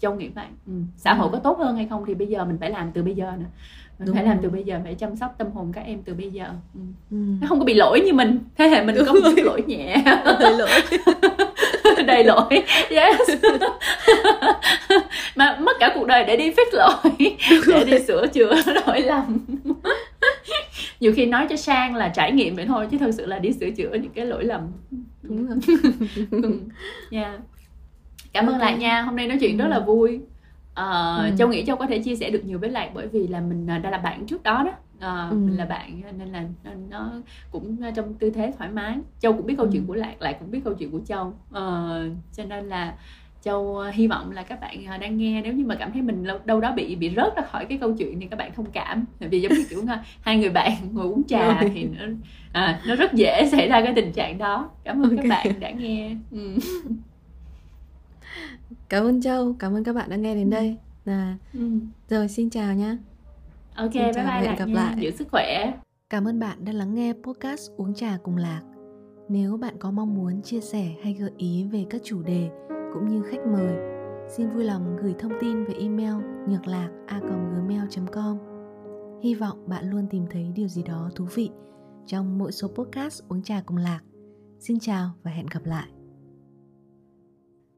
Châu nghĩ vậy ừ. xã hội có tốt hơn hay không thì bây giờ mình phải làm từ bây giờ nè mình Đúng phải làm rồi. từ bây giờ phải chăm sóc tâm hồn các em từ bây giờ ừ. Ừ. nó không có bị lỗi như mình thế hệ mình có một chút lỗi nhẹ Hơi lỗi. đầy lỗi yes mà mất cả cuộc đời để đi fix lỗi để đi sửa chữa lỗi lầm nhiều khi nói cho sang là trải nghiệm vậy thôi chứ thật sự là đi sửa chữa những cái lỗi lầm Đúng rồi. Ừ. yeah. Cảm ơn lạc nha hôm nay nói chuyện rất là vui Ờ, Ừ. châu nghĩ châu có thể chia sẻ được nhiều với lạc bởi vì là mình à, đã là bạn trước đó đó Ờ, Ừ. mình là bạn nên là nó, nó cũng trong tư thế thoải mái châu cũng biết câu Ừ. chuyện của lạc lạc cũng biết câu chuyện của châu Ờ, cho nên là châu ờ, hy vọng là các bạn ờ, đang nghe nếu như mà cảm thấy mình đâu đó bị bị rớt ra khỏi cái câu chuyện thì các bạn thông cảm Bởi vì giống như kiểu ờ, hai người bạn ngồi uống trà Rồi. thì nó à, nó rất dễ xảy ra cái tình trạng đó cảm ơn các Ok. bạn đã nghe ừ. Cảm ơn Châu, cảm ơn các bạn đã nghe đến Ừ. đây. Là Ừ. rồi xin chào nhá. ok Xin bye chào, bye hẹn lạc gặp nha lại. giữ sức khỏe Cảm ơn bạn đã lắng nghe podcast Uống trà cùng Lạc. Nếu bạn có mong muốn chia sẻ hay gợi ý về các chủ đề cũng như khách mời, xin vui lòng gửi thông tin về email nhược lạc a.gmail.com. Hy vọng bạn luôn tìm thấy điều gì đó thú vị trong mỗi số podcast Uống trà cùng Lạc. Xin chào và hẹn gặp lại.